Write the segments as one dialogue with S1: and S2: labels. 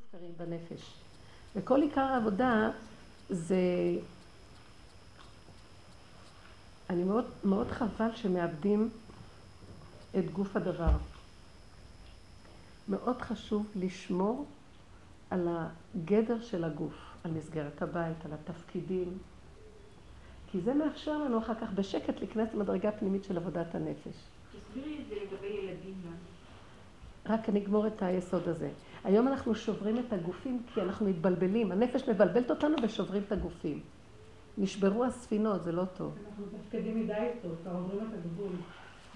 S1: מופקרים בנפש. וכל עיקר העבודה זה... אני מאוד, מאוד חבל שמאבדים את גוף הדבר. מאוד חשוב לשמור על הגדר של הגוף, על מסגרת הבית, על התפקידים, כי זה מאפשר לנו אחר כך בשקט להיכנס למדרגה פנימית של עבודת הנפש.
S2: תסבירי את זה לגבי ילדים.
S1: רק אני אגמור את היסוד הזה. היום אנחנו שוברים את הגופים כי אנחנו מתבלבלים. הנפש מבלבלת אותנו ושוברים את הגופים. נשברו הספינות, זה לא טוב.
S3: אנחנו מתפקדים מדי טוב, כבר עוברים את הגבול.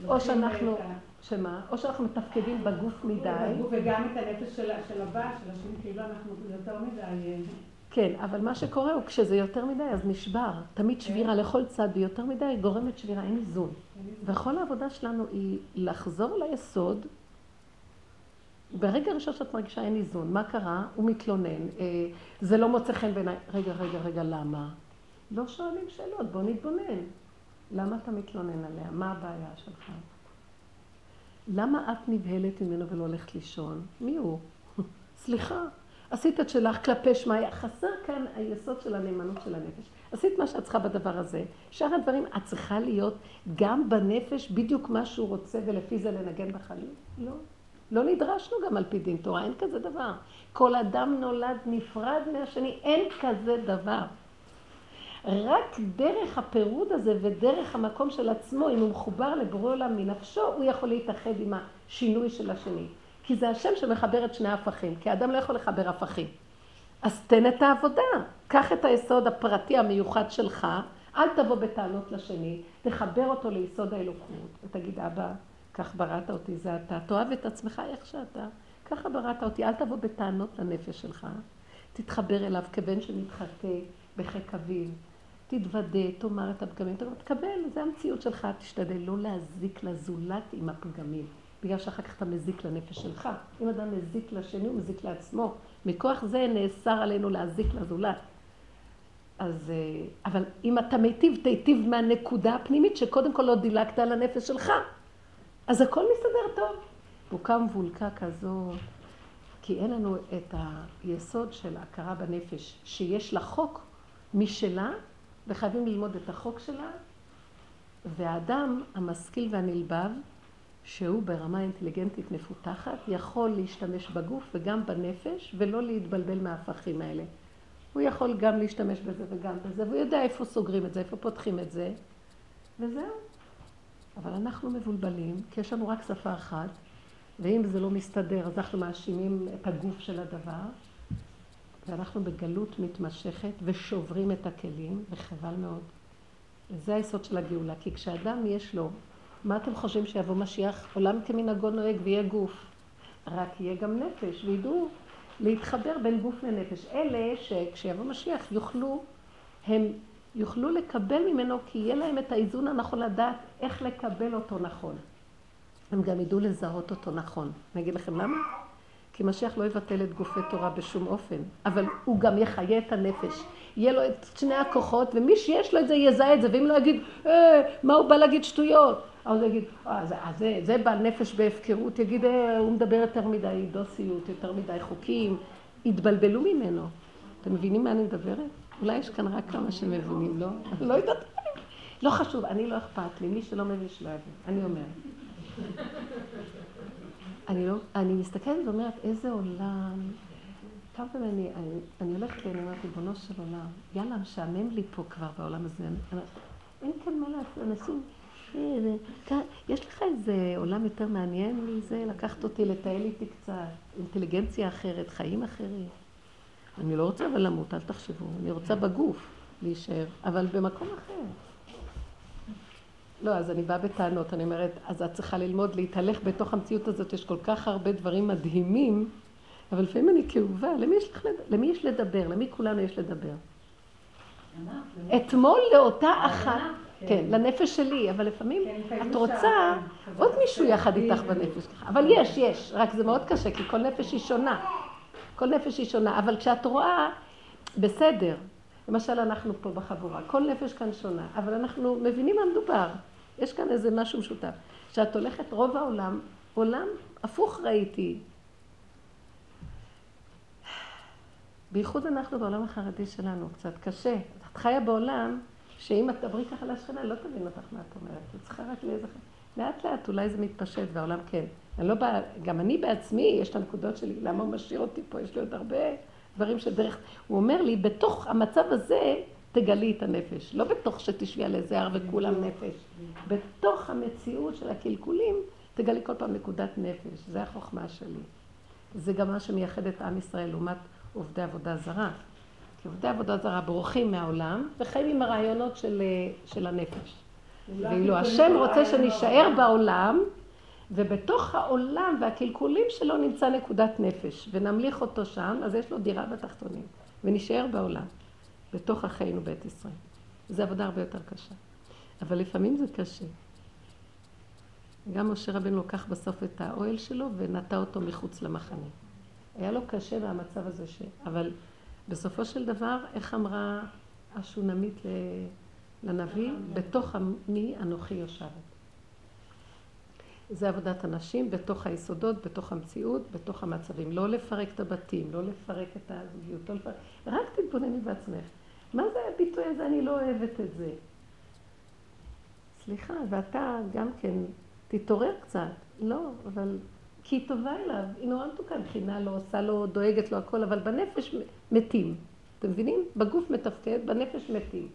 S1: או שאנחנו, שמה? או שאנחנו מתפקדים בגוף מדי.
S3: וגם את הנפש של של הבא, של השני, כאילו אנחנו יותר מדי... אה,
S1: כן, אבל מה שקורה הוא כשזה יותר מדי אז נשבר. תמיד שבירה לכל צד ויותר מדי גורמת שבירה, אין איזון. וכל העבודה שלנו היא לחזור ליסוד. ברגע הראשון שאת מרגישה אין איזון, מה קרה? הוא מתלונן, אה, זה לא מוצא חן בעיניי. רגע, רגע, רגע, למה? לא שואלים שאלות, בוא נתבונן. למה אתה מתלונן עליה? מה הבעיה שלך? למה את נבהלת ממנו ולא הולכת לישון? מי הוא? סליחה, עשית את שלך כלפי שמיא, חסר כאן היסוד של הנאמנות של הנפש. עשית מה שאת צריכה בדבר הזה. שאר הדברים, את צריכה להיות גם בנפש בדיוק מה שהוא רוצה ולפי זה לנגן בחיים? לא. לא נדרשנו גם על פי דין תורה, אין כזה דבר. כל אדם נולד נפרד מהשני, אין כזה דבר. רק דרך הפירוד הזה ודרך המקום של עצמו, אם הוא מחובר לבורא עולם מנפשו, הוא יכול להתאחד עם השינוי של השני. כי זה השם שמחבר את שני ההפכים, כי האדם לא יכול לחבר הפכים. אז תן את העבודה, קח את היסוד הפרטי המיוחד שלך, אל תבוא בטענות לשני, תחבר אותו ליסוד האלוקות, ותגיד, אבא, כך בראת אותי, זה אתה. תאהב את עצמך איך שאתה. ככה בראת אותי, אל תבוא בטענות לנפש שלך. תתחבר אליו כבן שמתחטא בחיק אביו. תתוודה, תאמר את הפגמים, תקבל, זה המציאות שלך, תשתדל לא להזיק לזולת עם הפגמים. בגלל שאחר כך אתה מזיק לנפש שלך. אם אדם מזיק לשני, הוא מזיק לעצמו. מכוח זה נאסר עלינו להזיק לזולת. אז, אה, אבל אם אתה מיטיב, תיטיב מהנקודה הפנימית שקודם כל לא דילגת על הנפש שלך. אז הכל מסתדר טוב. בוקה ומבולקה כזאת, כי אין לנו את היסוד של ההכרה בנפש, שיש לה חוק משלה, וחייבים ללמוד את החוק שלה, והאדם המשכיל והנלבב, שהוא ברמה אינטליגנטית מפותחת, יכול להשתמש בגוף וגם בנפש, ולא להתבלבל מההפכים האלה. הוא יכול גם להשתמש בזה וגם בזה, והוא יודע איפה סוגרים את זה, איפה פותחים את זה, וזהו. אבל אנחנו מבולבלים, כי יש לנו רק שפה אחת, ואם זה לא מסתדר, אז אנחנו מאשימים את הגוף של הדבר, ואנחנו בגלות מתמשכת ושוברים את הכלים, וחבל מאוד. זה היסוד של הגאולה, כי כשאדם יש לו, מה אתם חושבים שיבוא משיח? עולם כמנהגו נוהג ויהיה גוף. רק יהיה גם נפש, וידעו להתחבר בין גוף לנפש. אלה שכשיבוא משיח יוכלו, הם יוכלו לקבל ממנו, כי יהיה להם את האיזון הנכון לדעת איך לקבל אותו נכון. הם גם ידעו לזהות אותו נכון. אני אגיד לכם למה? כי משיח לא יבטל את גופי תורה בשום אופן, אבל הוא גם יחיה את הנפש. יהיה לו את שני הכוחות, ומי שיש לו את זה יזהה את זה, ואם לא יגיד, אה, מה הוא בא להגיד שטויות? אז הוא יגיד, אה, זה, זה, זה בעל נפש בהפקרות, יגיד, אה, הוא מדבר יותר מדי דוסיות, יותר מדי חוקים, יתבלבלו ממנו. אתם מבינים מה אני מדברת? אולי יש כאן רק כמה שמבינים, לא? לא יודעת. לא חשוב, אני לא אכפת לי, מי שלא מבין שלא יבין, אני אומרת. אני לא, אני מסתכלת ואומרת, איזה עולם, כמה פעמים אני, אני, אני הולכת ואני אומרת, ריבונו של עולם, יאללה, משעמם לי פה כבר בעולם הזה. אני, אין כאן מה לעשות, אנשים, אה, יש לך איזה עולם יותר מעניין מזה, לקחת אותי לטייל איתי קצת, אינטליגנציה אחרת, חיים אחרים. אני לא רוצה אבל למות, אל תחשבו, אני רוצה בגוף להישאר, אבל במקום אחר. לא, אז אני באה בטענות, אני אומרת, אז את צריכה ללמוד להתהלך בתוך המציאות הזאת, יש כל כך הרבה דברים מדהימים, אבל לפעמים אני כאובה, למי יש, לד... למי יש לדבר? למי כולנו יש לדבר? אתמול לאותה אחת, כן. כן, לנפש שלי, אבל לפעמים כן, את רוצה עוד מישהו יחד איתך בנפש שלך, אבל יש, יש, רק זה מאוד קשה, כי כל נפש היא שונה. כל נפש היא שונה, אבל כשאת רואה, בסדר, למשל אנחנו פה בחבורה, כל נפש כאן שונה, אבל אנחנו מבינים מה מדובר. יש כאן איזה משהו משותף. כשאת הולכת, רוב העולם, עולם הפוך ראיתי. בייחוד אנחנו בעולם החרדי שלנו, קצת קשה. את חיה בעולם שאם את תדברי ככה לשכנה, לא תבין אותך מה את אומרת. את צריכה רק לאיזה... לאט לאט אולי זה מתפשט והעולם כן. אני לא באה, גם אני בעצמי, יש את הנקודות שלי, למה הוא משאיר אותי פה? יש לי עוד הרבה דברים שדרך... הוא אומר לי, בתוך המצב הזה תגלי את הנפש. לא בתוך שתשבי על איזה הר וכולם נפש. בתוך המציאות של הקלקולים, תגלי כל פעם נקודת נפש. זה החוכמה שלי. זה גם מה שמייחד את עם ישראל לעומת עובדי עבודה זרה. כי עובדי עבודה זרה בורחים מהעולם וחיים עם הרעיונות של, של הנפש. ואילו השם רוצה שנישאר בעולם, ובתוך העולם והקלקולים שלו נמצא נקודת נפש, ונמליך אותו שם, אז יש לו דירה בתחתונים, ונשאר בעולם, בתוך אחינו בית ישראל. זו עבודה הרבה יותר קשה. אבל לפעמים זה קשה. גם משה רבנו לוקח בסוף את האוהל שלו ונטע אותו מחוץ למחנה. היה לו קשה מהמצב הזה ש... אבל בסופו של דבר, איך אמרה השונמית לנביא? בתוך עמי אנוכי יושבת. זה עבודת הנשים בתוך היסודות, בתוך המציאות, בתוך המצבים. לא לפרק את הבתים, לא לפרק את הזוגיות, לא לפרק... רק תתבונני בעצמך. מה זה הביטוי הזה? אני לא אוהבת את זה. סליחה, ואתה גם כן, תתעורר קצת. לא, אבל... כי היא טובה אליו, היא נורא מתוקה, מכינה לו, עושה לו, דואגת לו הכל, אבל בנפש מתים. אתם מבינים? בגוף מתפקד, בנפש מתים.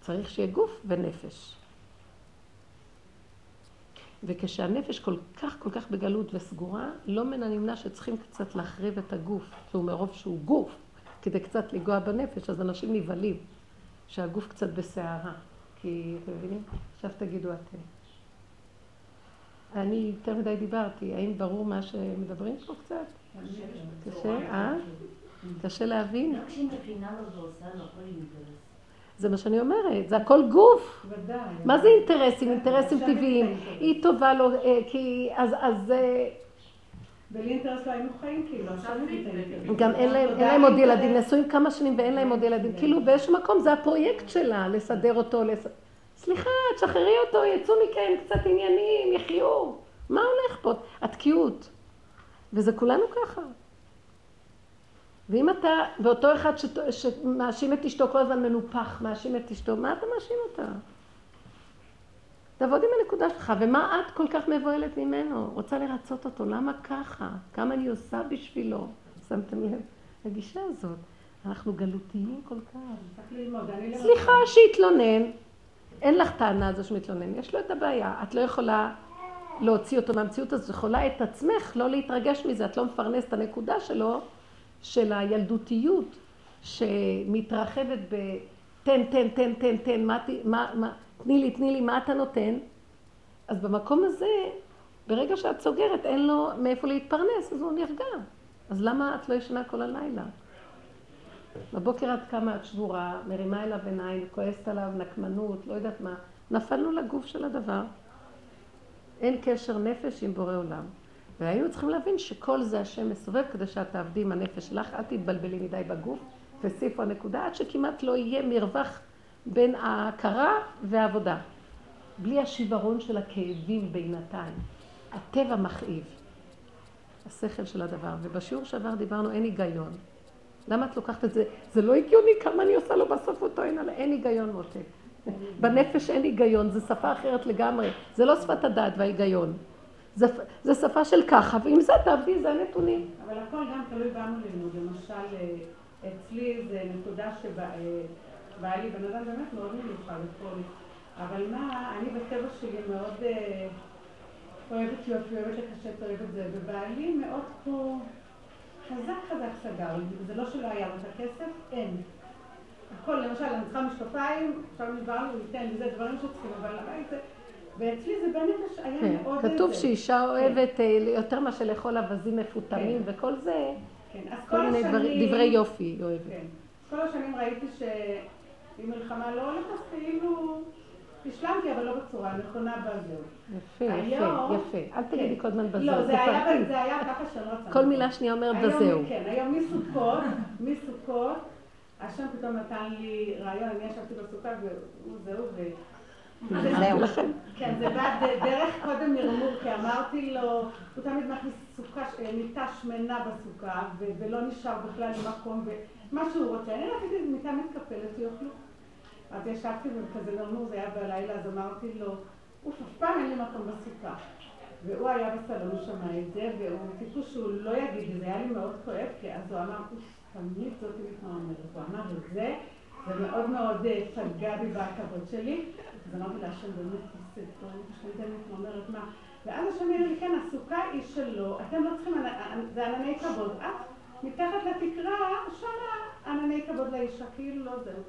S1: צריך שיהיה גוף ונפש. וכשהנפש כל כך כל כך בגלות וסגורה, לא מן הנמנע שצריכים קצת להחריב את הגוף, שהוא מרוב שהוא גוף, כדי קצת לגוע בנפש, אז אנשים נבהלים, שהגוף קצת בסערה. כי, אתם מבינים? עכשיו תגידו אתם. אני יותר מדי דיברתי, האם ברור מה שמדברים פה קצת? קשה, אה? קשה להבין? זה מה שאני אומרת, זה הכל גוף. מה זה אינטרסים? אינטרסים טבעיים. היא טובה לו, אה, כי אז... אה,
S3: בלי אינטרס לא היינו חיים כאילו,
S1: גם אין להם עוד ילדים, נשואים כמה שנים ואין להם עוד ילדים. כן. כאילו באיזשהו מקום זה הפרויקט שלה, לסדר אותו, סליחה, תשחררי אותו, יצאו מכם קצת עניינים, יחיו. מה הולך פה? התקיעות. וזה כולנו ככה. ואם אתה, ואותו אחד שמאשים את אשתו כל הזמן מנופח, מאשים את אשתו, מה אתה מאשים אותה? תעבוד עם הנקודה שלך, ומה את כל כך מבוהלת ממנו? רוצה לרצות אותו, למה ככה? כמה אני עושה בשבילו? שמתם לב? הגישה הזאת, אנחנו גלותיים כל כך. סליחה, שיתלונן. אין לך טענה הזו שמתלונן, יש לו את הבעיה. את לא יכולה להוציא אותו מהמציאות הזאת, יכולה את עצמך לא להתרגש מזה, את לא מפרנסת את הנקודה שלו. של הילדותיות שמתרחבת ב... תן, תן, תן, תן, תן, מה, מה, מה, תני לי, תני לי, מה אתה נותן? אז במקום הזה, ברגע שאת סוגרת, אין לו מאיפה להתפרנס, אז הוא נרגע. אז למה את לא ישנה כל הלילה? בבוקר את קמה, את שבורה, מרימה אליו עיניים, כועסת עליו, נקמנות, לא יודעת מה. נפלנו לגוף של הדבר. אין קשר נפש עם בורא עולם. והיינו צריכים להבין שכל זה השם מסובב כדי שאת תעבדי עם הנפש שלך, אל תתבלבלי מדי בגוף, תוסיפו הנקודה עד שכמעט לא יהיה מרווח בין ההכרה והעבודה. בלי השיוורון של הכאבים בינתיים. הטבע מכאיב. השכל של הדבר. ובשיעור שעבר דיברנו, אין היגיון. למה את לוקחת את זה? זה לא הגיוני כמה אני עושה לו בסוף אותו אין עליי. אין היגיון, מותק. בנפש אין היגיון, זו שפה אחרת לגמרי. זה לא שפת הדעת וההיגיון. זה, שפה של ככה, ועם זה תעבדי, זה הנתונים.
S3: אבל הכל גם תלוי בנו ללמוד. למשל, אה, אצלי זה נקודה שבאה אה, לי בן אדם באמת מאוד מיוחד. אבל מה, אני בטבע שלי מאוד אה, אוהבת יופי, אוהבת לקשט, אוהבת זה, ובעלי מאוד פה חזק חזק סגר לי, זה לא שלא היה לו את הכסף, אין. הכל, למשל, אני צריכה משקפיים, עכשיו נדברנו, הוא ייתן, דברים שצריכים, אבל הבית זה... ואצלי זה באמת היה כן, מאוד...
S1: כתוב שאישה כן. אוהבת אה, יותר מאשר לאכול אווזים מפותמים כן. וכל זה,
S3: כן.
S1: כל, כל מיני השנים, דברי יופי היא אוהבת.
S3: כן. כל השנים ראיתי שאם מלחמה לא הולכת, כאילו השלמתי, אבל לא בצורה הנכונה בזהו.
S1: יפה, יפה, יפה. אל תגידי כל הזמן בזהו.
S3: לא, זה היה, זה היה ככה שאני לא
S1: כל מילה שנייה אומרת בזהו.
S3: כן, היום מסוכות, מסוכות, השם פתאום נתן לי רעיון, אני ישבתי בסוכה וזהו,
S1: זהו.
S3: כן, זה בא דרך קודם מרמור, כי אמרתי לו, הוא תמיד מכניס אה, מיטה שמנה בסוכה, ולא נשאר בכלל מקום, ומה שהוא רוצה. אני רציתי מיטה מתקפלת, יאכלו. אז ישבתי וכזה מרמור, זה היה בלילה, אז אמרתי לו, אוף, אף פעם אין לי מקום בסוכה. והוא היה בסלון, הוא שמע את זה, והוא טיפוס שהוא לא יגיד לי, זה היה לי מאוד כואב, כי אז הוא אמר, תמיד זאת מתמרמרת. הוא אמר זה, זה מאוד מאוד אה, פגע בי בכבוד שלי. אז אמרתי לה, השם באמת טוב, השם באמת מתמרמרת מה. ואז השם אמר לי, כן, הסוכה היא שלו, אתם לא צריכים, זה ענני כבוד. את מתחת לתקרה, שמה ענני כבוד לאישה, כאילו לא זהו.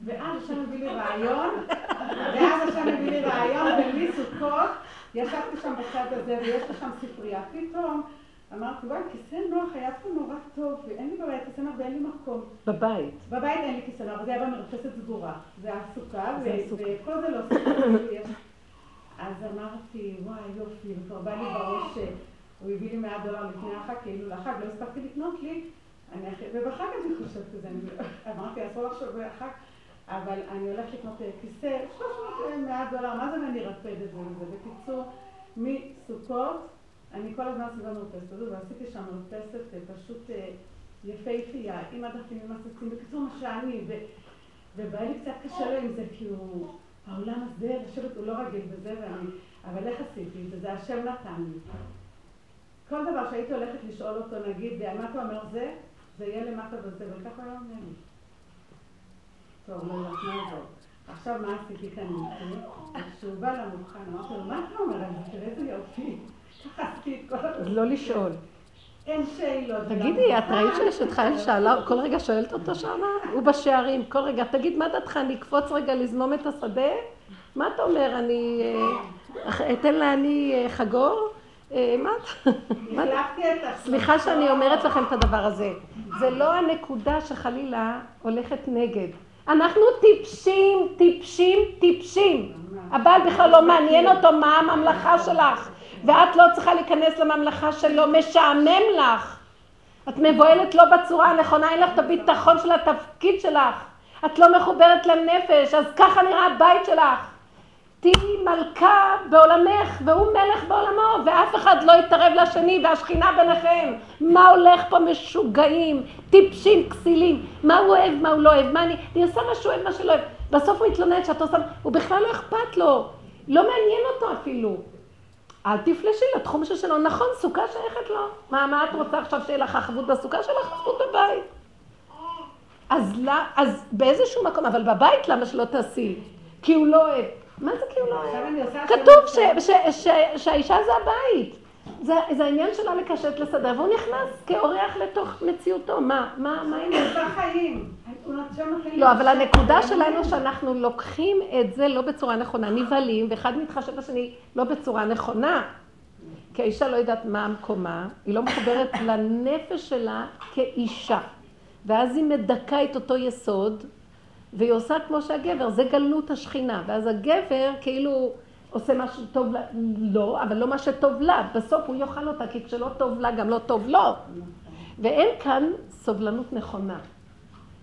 S3: ואז השם מביא לי רעיון, ואז השם מביא לי רעיון, בלי סוכות, ישבתי שם בצד הזה, ויש לי שם ספרייה. פתאום אמרתי, וואי, כיסא נוח היה פה נורא טוב, ואין לי בבית כיסא נוח ואין לי מקום.
S1: בבית.
S3: בבית אין לי כיסא נוח, זה היה במרפסת סגורה. זה הסוכה, וכל זה לא סוכה. אז אמרתי, וואי, יופי, וכבר בא לי בראש, הוא הביא לי 100 דולר לפני החג, כאילו לחג, לא הספקתי לקנות לי, ובחג אני חושבת כזה, אמרתי, אסור לחשוב בחג. אבל אני הולכת לקנות כיסא, 300 100 דולר, מה זה אני ארפד את זה? בקיצור, מסוכות, אני כל הזמן סביבה מרפסת הזו, ועשיתי שם מרפסת אה, פשוט אה, יפהפייה, עם הדפים, עם הסצים, בקיצור מה שאני, ובא לי קצת קשה לו עם זה, כי הוא, העולם הזה, לשבת, הוא לא רגיל בזה, ואני, אבל איך עשיתי את זה? זה השם נתן לי. כל דבר שהייתי הולכת לשאול אותו, נגיד, מה אתה אומר זה? זה יהיה למטה בזה, וככה היה אומר לי. טוב, לא יודעת מה זה. עכשיו מה עשיתי כאן? כשהוא בא למבחן, אמרתי לו, מה אתה אומר? תראה איזה יופי.
S1: אז לא לשאול.
S3: אין שאלות.
S1: תגידי, את ראית שאשתך שאלה, כל רגע שואלת אותו שמה? הוא בשערים, כל רגע, תגיד, מה דעתך, אני אקפוץ רגע לזמום את השדה? מה אתה אומר, אני אה, אתן לה אני אה, חגור? אה, מה את... סליחה שאני אומרת לכם את הדבר הזה. זה לא הנקודה שחלילה הולכת נגד. אנחנו טיפשים, טיפשים, טיפשים. הבעל בכלל לא מעניין אותו מה הממלכה שלך, ואת לא צריכה להיכנס לממלכה שלו, משעמם לך. את מבוהלת לא בצורה הנכונה, אין לך את הביטחון של התפקיד שלך. את לא מחוברת לנפש, אז ככה נראה הבית שלך. תהיי מלכה בעולמך, והוא מלך בעולמו, ואף אחד לא יתערב לשני, והשכינה ביניכם. מה הולך פה משוגעים, טיפשים, כסילים, מה הוא אוהב, מה הוא לא אוהב, מה אני, אני עושה מה שהוא אוהב, מה שלא אוהב. בסוף הוא מתלונן שאת עושה, הוא בכלל לא אכפת לו, לא מעניין אותו אפילו. אל תפלשי לתחום שלו, נכון, סוכה שייכת לו. מה, מה את רוצה עכשיו שיהיה לך אחבות בסוכה שלך? אחבות בבית. אז, לא, אז באיזשהו מקום, אבל בבית למה שלא תעשי? כי הוא לא אוהב. מה זה כאילו לא היה? כתוב שהאישה זה הבית. זה, זה העניין שלה לקשט לסדר, והוא נכנס כאורח לתוך מציאותו. מה, מה, מה
S3: העניין? הוא חיים.
S1: לא, אבל הנקודה שלנו שאנחנו לוקחים את זה לא בצורה נכונה, נבהלים, ואחד מתחשב בשני לא בצורה נכונה. כי האישה לא יודעת מה מקומה, היא לא מחוברת לנפש שלה כאישה. ואז היא מדכא את אותו יסוד, והיא עושה כמו שהגבר, זה גלות השכינה. ואז הגבר כאילו עושה משהו טוב לה, לא, אבל לא מה שטוב לה. בסוף הוא יאכל אותה, כי כשלא טוב לה, גם לא טוב לו. ואין כאן סובלנות נכונה.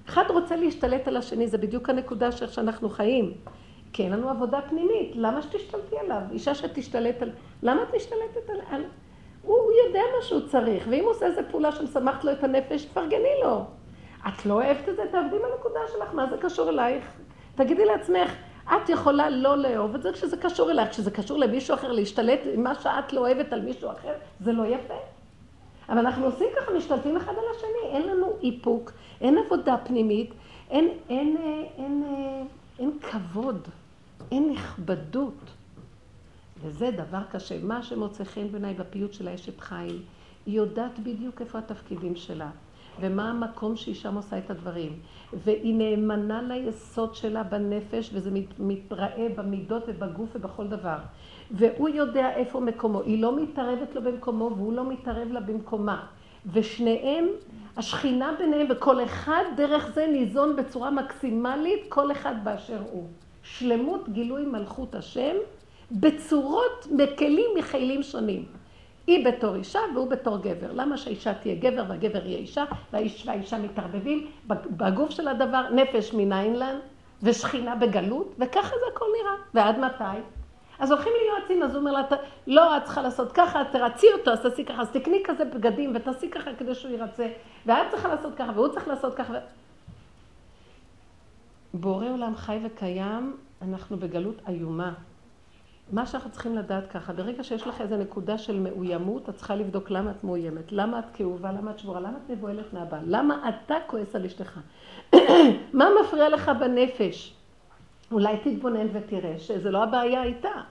S1: אחד רוצה להשתלט על השני, זה בדיוק הנקודה שאיך שאנחנו חיים. כי אין לנו עבודה פנימית, למה שתשתלטי עליו? אישה שתשתלט על... למה את משתלטת על... על... הוא יודע מה שהוא צריך, ואם הוא עושה איזה פעולה שמשמחת לו את הנפש, תפרגני לו. את לא אוהבת את זה, תעבדי מהנקודה שלך, מה זה קשור אלייך? תגידי לעצמך, את יכולה לא לאהוב את זה כשזה קשור אלייך, כשזה קשור למישהו אחר, להשתלט עם מה שאת לא אוהבת על מישהו אחר, זה לא יפה. אבל אנחנו עושים ככה, משתלטים אחד על השני, אין לנו איפוק, אין עבודה פנימית, אין, אין, אין, אין, אין כבוד, אין נכבדות. וזה דבר קשה. מה שמוצא חן בעיניי בפיוט של האשת חיים, היא יודעת בדיוק איפה התפקידים שלה. ומה המקום שהיא שם עושה את הדברים. והיא נאמנה ליסוד שלה בנפש, וזה מתראה במידות ובגוף ובכל דבר. והוא יודע איפה מקומו. היא לא מתערבת לו במקומו, והוא לא מתערב לה במקומה. ושניהם, השכינה ביניהם, וכל אחד דרך זה ניזון בצורה מקסימלית, כל אחד באשר הוא. שלמות גילוי מלכות השם, בצורות, בכלים מכלים שונים. היא בתור אישה והוא בתור גבר. למה שהאישה תהיה גבר והגבר יהיה אישה, והאיש והאישה מתערבבים בגוף של הדבר, נפש מניין לן, ושכינה בגלות, וככה זה הכל נראה. ועד מתי? אז הולכים ליועצים, אז הוא אומר לה, לא, את צריכה לעשות ככה, תרצי אותו, אז תעשי ככה, אז תקני כזה בגדים ותעשי ככה כדי שהוא ירצה, ואת צריכה לעשות ככה, והוא צריך לעשות ככה. בורא עולם חי וקיים, אנחנו בגלות איומה. מה שאנחנו צריכים לדעת ככה, ברגע שיש לך איזו נקודה של מאוימות, את צריכה לבדוק למה את מאוימת, למה את כאובה, למה את שבורה, למה את מבוהלת מהבעל, למה אתה כועס על אשתך, מה מפריע לך בנפש? אולי תתבונן ותראה שזה לא הבעיה איתה.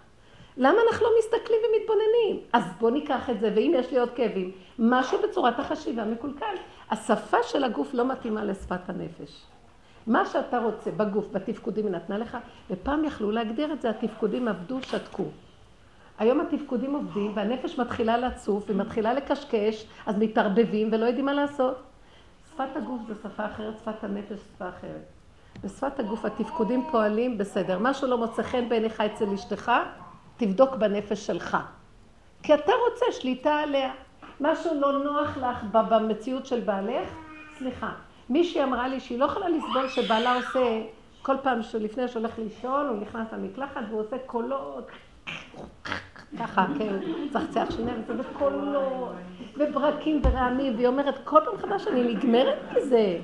S1: למה אנחנו לא מסתכלים ומתבוננים? אז בוא ניקח את זה, ואם יש לי עוד כאבים, משהו בצורת החשיבה מקולקל. השפה של הגוף לא מתאימה לשפת הנפש. מה שאתה רוצה בגוף, בתפקודים היא נתנה לך, ופעם יכלו להגדיר את זה, התפקודים עבדו, שתקו. היום התפקודים עובדים, והנפש מתחילה לצוף, ומתחילה לקשקש, אז מתערבבים ולא יודעים מה לעשות. שפת הגוף זה שפה אחרת, שפת הנפש שפה אחרת. בשפת הגוף התפקודים פועלים בסדר. משהו לא מוצא חן בעיניך אצל אשתך, תבדוק בנפש שלך. כי אתה רוצה שליטה עליה. משהו לא נוח לך במציאות של בעלך, סליחה. מישהי אמרה לי שהיא לא יכולה לסבול שבעלה עושה, כל פעם שלפני שהולך לישון, הוא נכנס למקלחת והוא עושה קולות, ככה, כן, צחצח שיניים, וקולות, וברקים ורעמים, והיא אומרת, כל פעם חדש אני נגמרת מזה.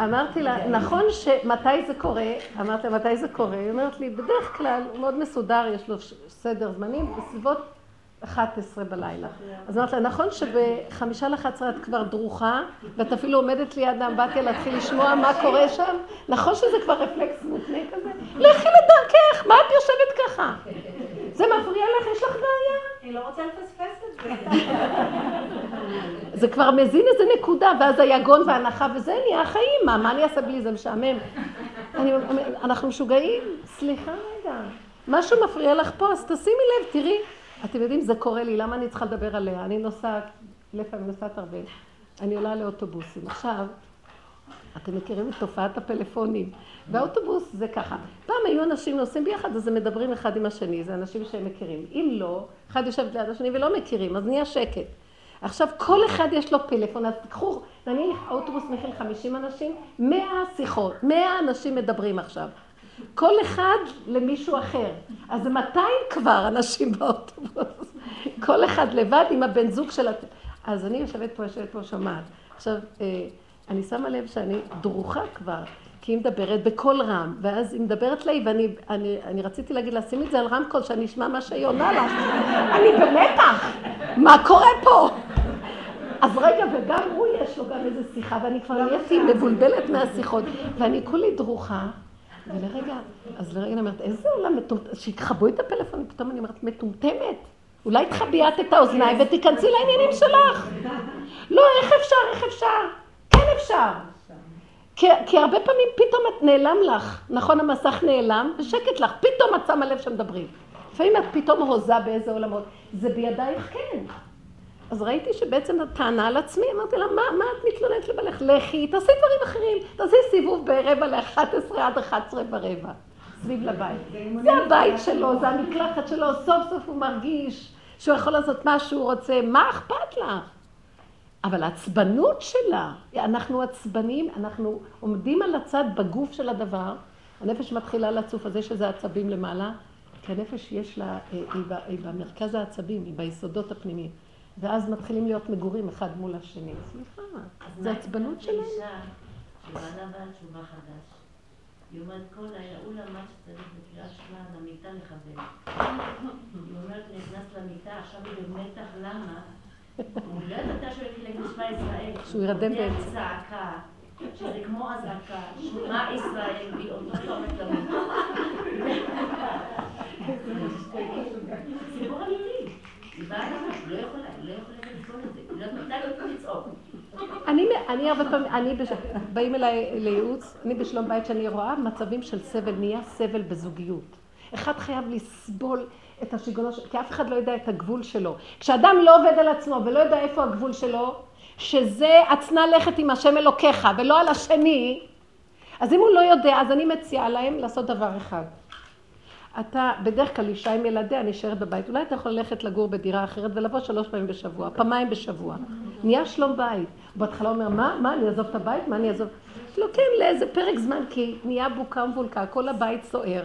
S1: אמרתי לה, נכון שמתי זה קורה, אמרתי לה, מתי זה קורה? היא אומרת לי, בדרך כלל הוא מאוד מסודר, יש לו סדר זמנים, בסביבות 11 בלילה. אז אמרתי לה, נכון שבחמישה לחצרה את כבר דרוכה, ואת אפילו עומדת ליד האמבטיה להתחיל לשמוע מה קורה שם? נכון שזה כבר רפלקס מותנה כזה? לכי לדרכך, מה את יושבת ככה? זה מפריע לך? יש לך בעיה?
S2: היא לא רוצה לפספס את זה.
S1: זה כבר מזין איזה נקודה, ואז היגון והנחה, וזה נהיה החיים, מה, מה אני אעשה בלי זה משעמם? אנחנו משוגעים, סליחה רגע, משהו מפריע לך פה, אז תשימי לב, תראי. אתם יודעים, זה קורה לי, למה אני צריכה לדבר עליה? אני נוסעת, לפעמים נוסעת הרבה, אני עולה לאוטובוסים. עכשיו, אתם מכירים את תופעת הפלאפונים. והאוטובוס זה ככה. פעם היו אנשים נוסעים ביחד, אז הם מדברים אחד עם השני, זה אנשים שהם מכירים. אם לא, אחד יושב ליד השני ולא מכירים, אז נהיה שקט. עכשיו, כל אחד יש לו פלאפון, אז תקחו, נניח האוטובוס מכיל 50 אנשים, 100 שיחות, 100 אנשים מדברים עכשיו. כל אחד למישהו אחר. אז זה 200 כבר אנשים באוטובוס. כל אחד לבד עם הבן זוג של... אז אני יושבת פה, יושבת פה, שומעת. עכשיו, אה, אני שמה לב שאני דרוכה כבר, כי היא מדברת בקול רם, ואז היא מדברת לי, ואני אני, אני רציתי להגיד לה, שימי את זה על רמקול, שאני אשמע מה שהיא עונה לך. אני במתח, מה קורה פה? אז רגע, וגם הוא יש לו גם איזה שיחה, ואני כבר נהייתי מבולבלת מהשיחות, ואני כולי דרוכה. ולרגע, אז לרגע אני אומרת, איזה עולם מטומטמת, שיכבו את הפלאפון, פתאום אני אומרת, מטומטמת. אולי תכבי את את האוזניים ותיכנסי לעניינים שלך. לא, איך אפשר, איך אפשר? כן אפשר. כי, כי הרבה פעמים פתאום את נעלם לך, נכון המסך נעלם, ושקט לך, פתאום את שמה לב שמדברים. לפעמים את פתאום הוזה באיזה עולמות. זה בידייך כן. אז ראיתי שבעצם הטענה על עצמי, אמרתי לה, מה, מה את מתלוננת לבעלך? לכי, תעשי דברים אחרים, תעשי סיבוב ברבע ל-11 עד 11 ורבע, סביב לבית. זה הבית שלו, זה המקלחת שלו, סוף סוף הוא מרגיש שהוא יכול לעשות מה שהוא רוצה, מה אכפת לך? אבל העצבנות שלה, אנחנו עצבנים, אנחנו עומדים על הצד בגוף של הדבר, הנפש מתחילה לצוף, אז יש איזה עצבים למעלה, כי הנפש יש לה, אה, היא, היא במרכז העצבים, היא ביסודות הפנימיים. ואז מתחילים להיות מגורים אחד מול השני. סליחה, זה עצבנות שלנו.
S4: שבעלה בא תשובה חדש. היא אומרת, כל לילה, הוא למד שצריך בקריאה שמע למיטה לכבד. היא אומרת, נכנס למיטה, עכשיו היא במתח, למה? הוא לא ידעת שהוא ילך לשמע ישראל.
S1: שהוא ירדם
S4: באמצע. צעקה, שזה כמו אזעקה, שמע ישראל, והיא אותו תומת למיטה. סיפור אמיתי. לא לא לא לצעוק.
S1: אני הרבה פעמים, אני, באים אליי לייעוץ, אני בשלום בית שאני רואה מצבים של סבל, נהיה סבל בזוגיות. אחד חייב לסבול את השיגעונות, כי אף אחד לא יודע את הגבול שלו. כשאדם לא עובד על עצמו ולא יודע איפה הגבול שלו, שזה עצנה לכת עם השם אלוקיך ולא על השני, אז אם הוא לא יודע, אז אני מציעה להם לעשות דבר אחד. אתה, בדרך כלל אישה עם ילדיה נשארת בבית, אולי אתה יכול ללכת לגור בדירה אחרת ולבוא שלוש פעמים בשבוע, פעמיים בשבוע. נהיה שלום בית. בהתחלה אומר, מה, מה, אני אעזוב את הבית? מה אני אעזוב? לו, כן, לאיזה פרק זמן, כי נהיה בוקה ומבולקה, כל הבית סוער.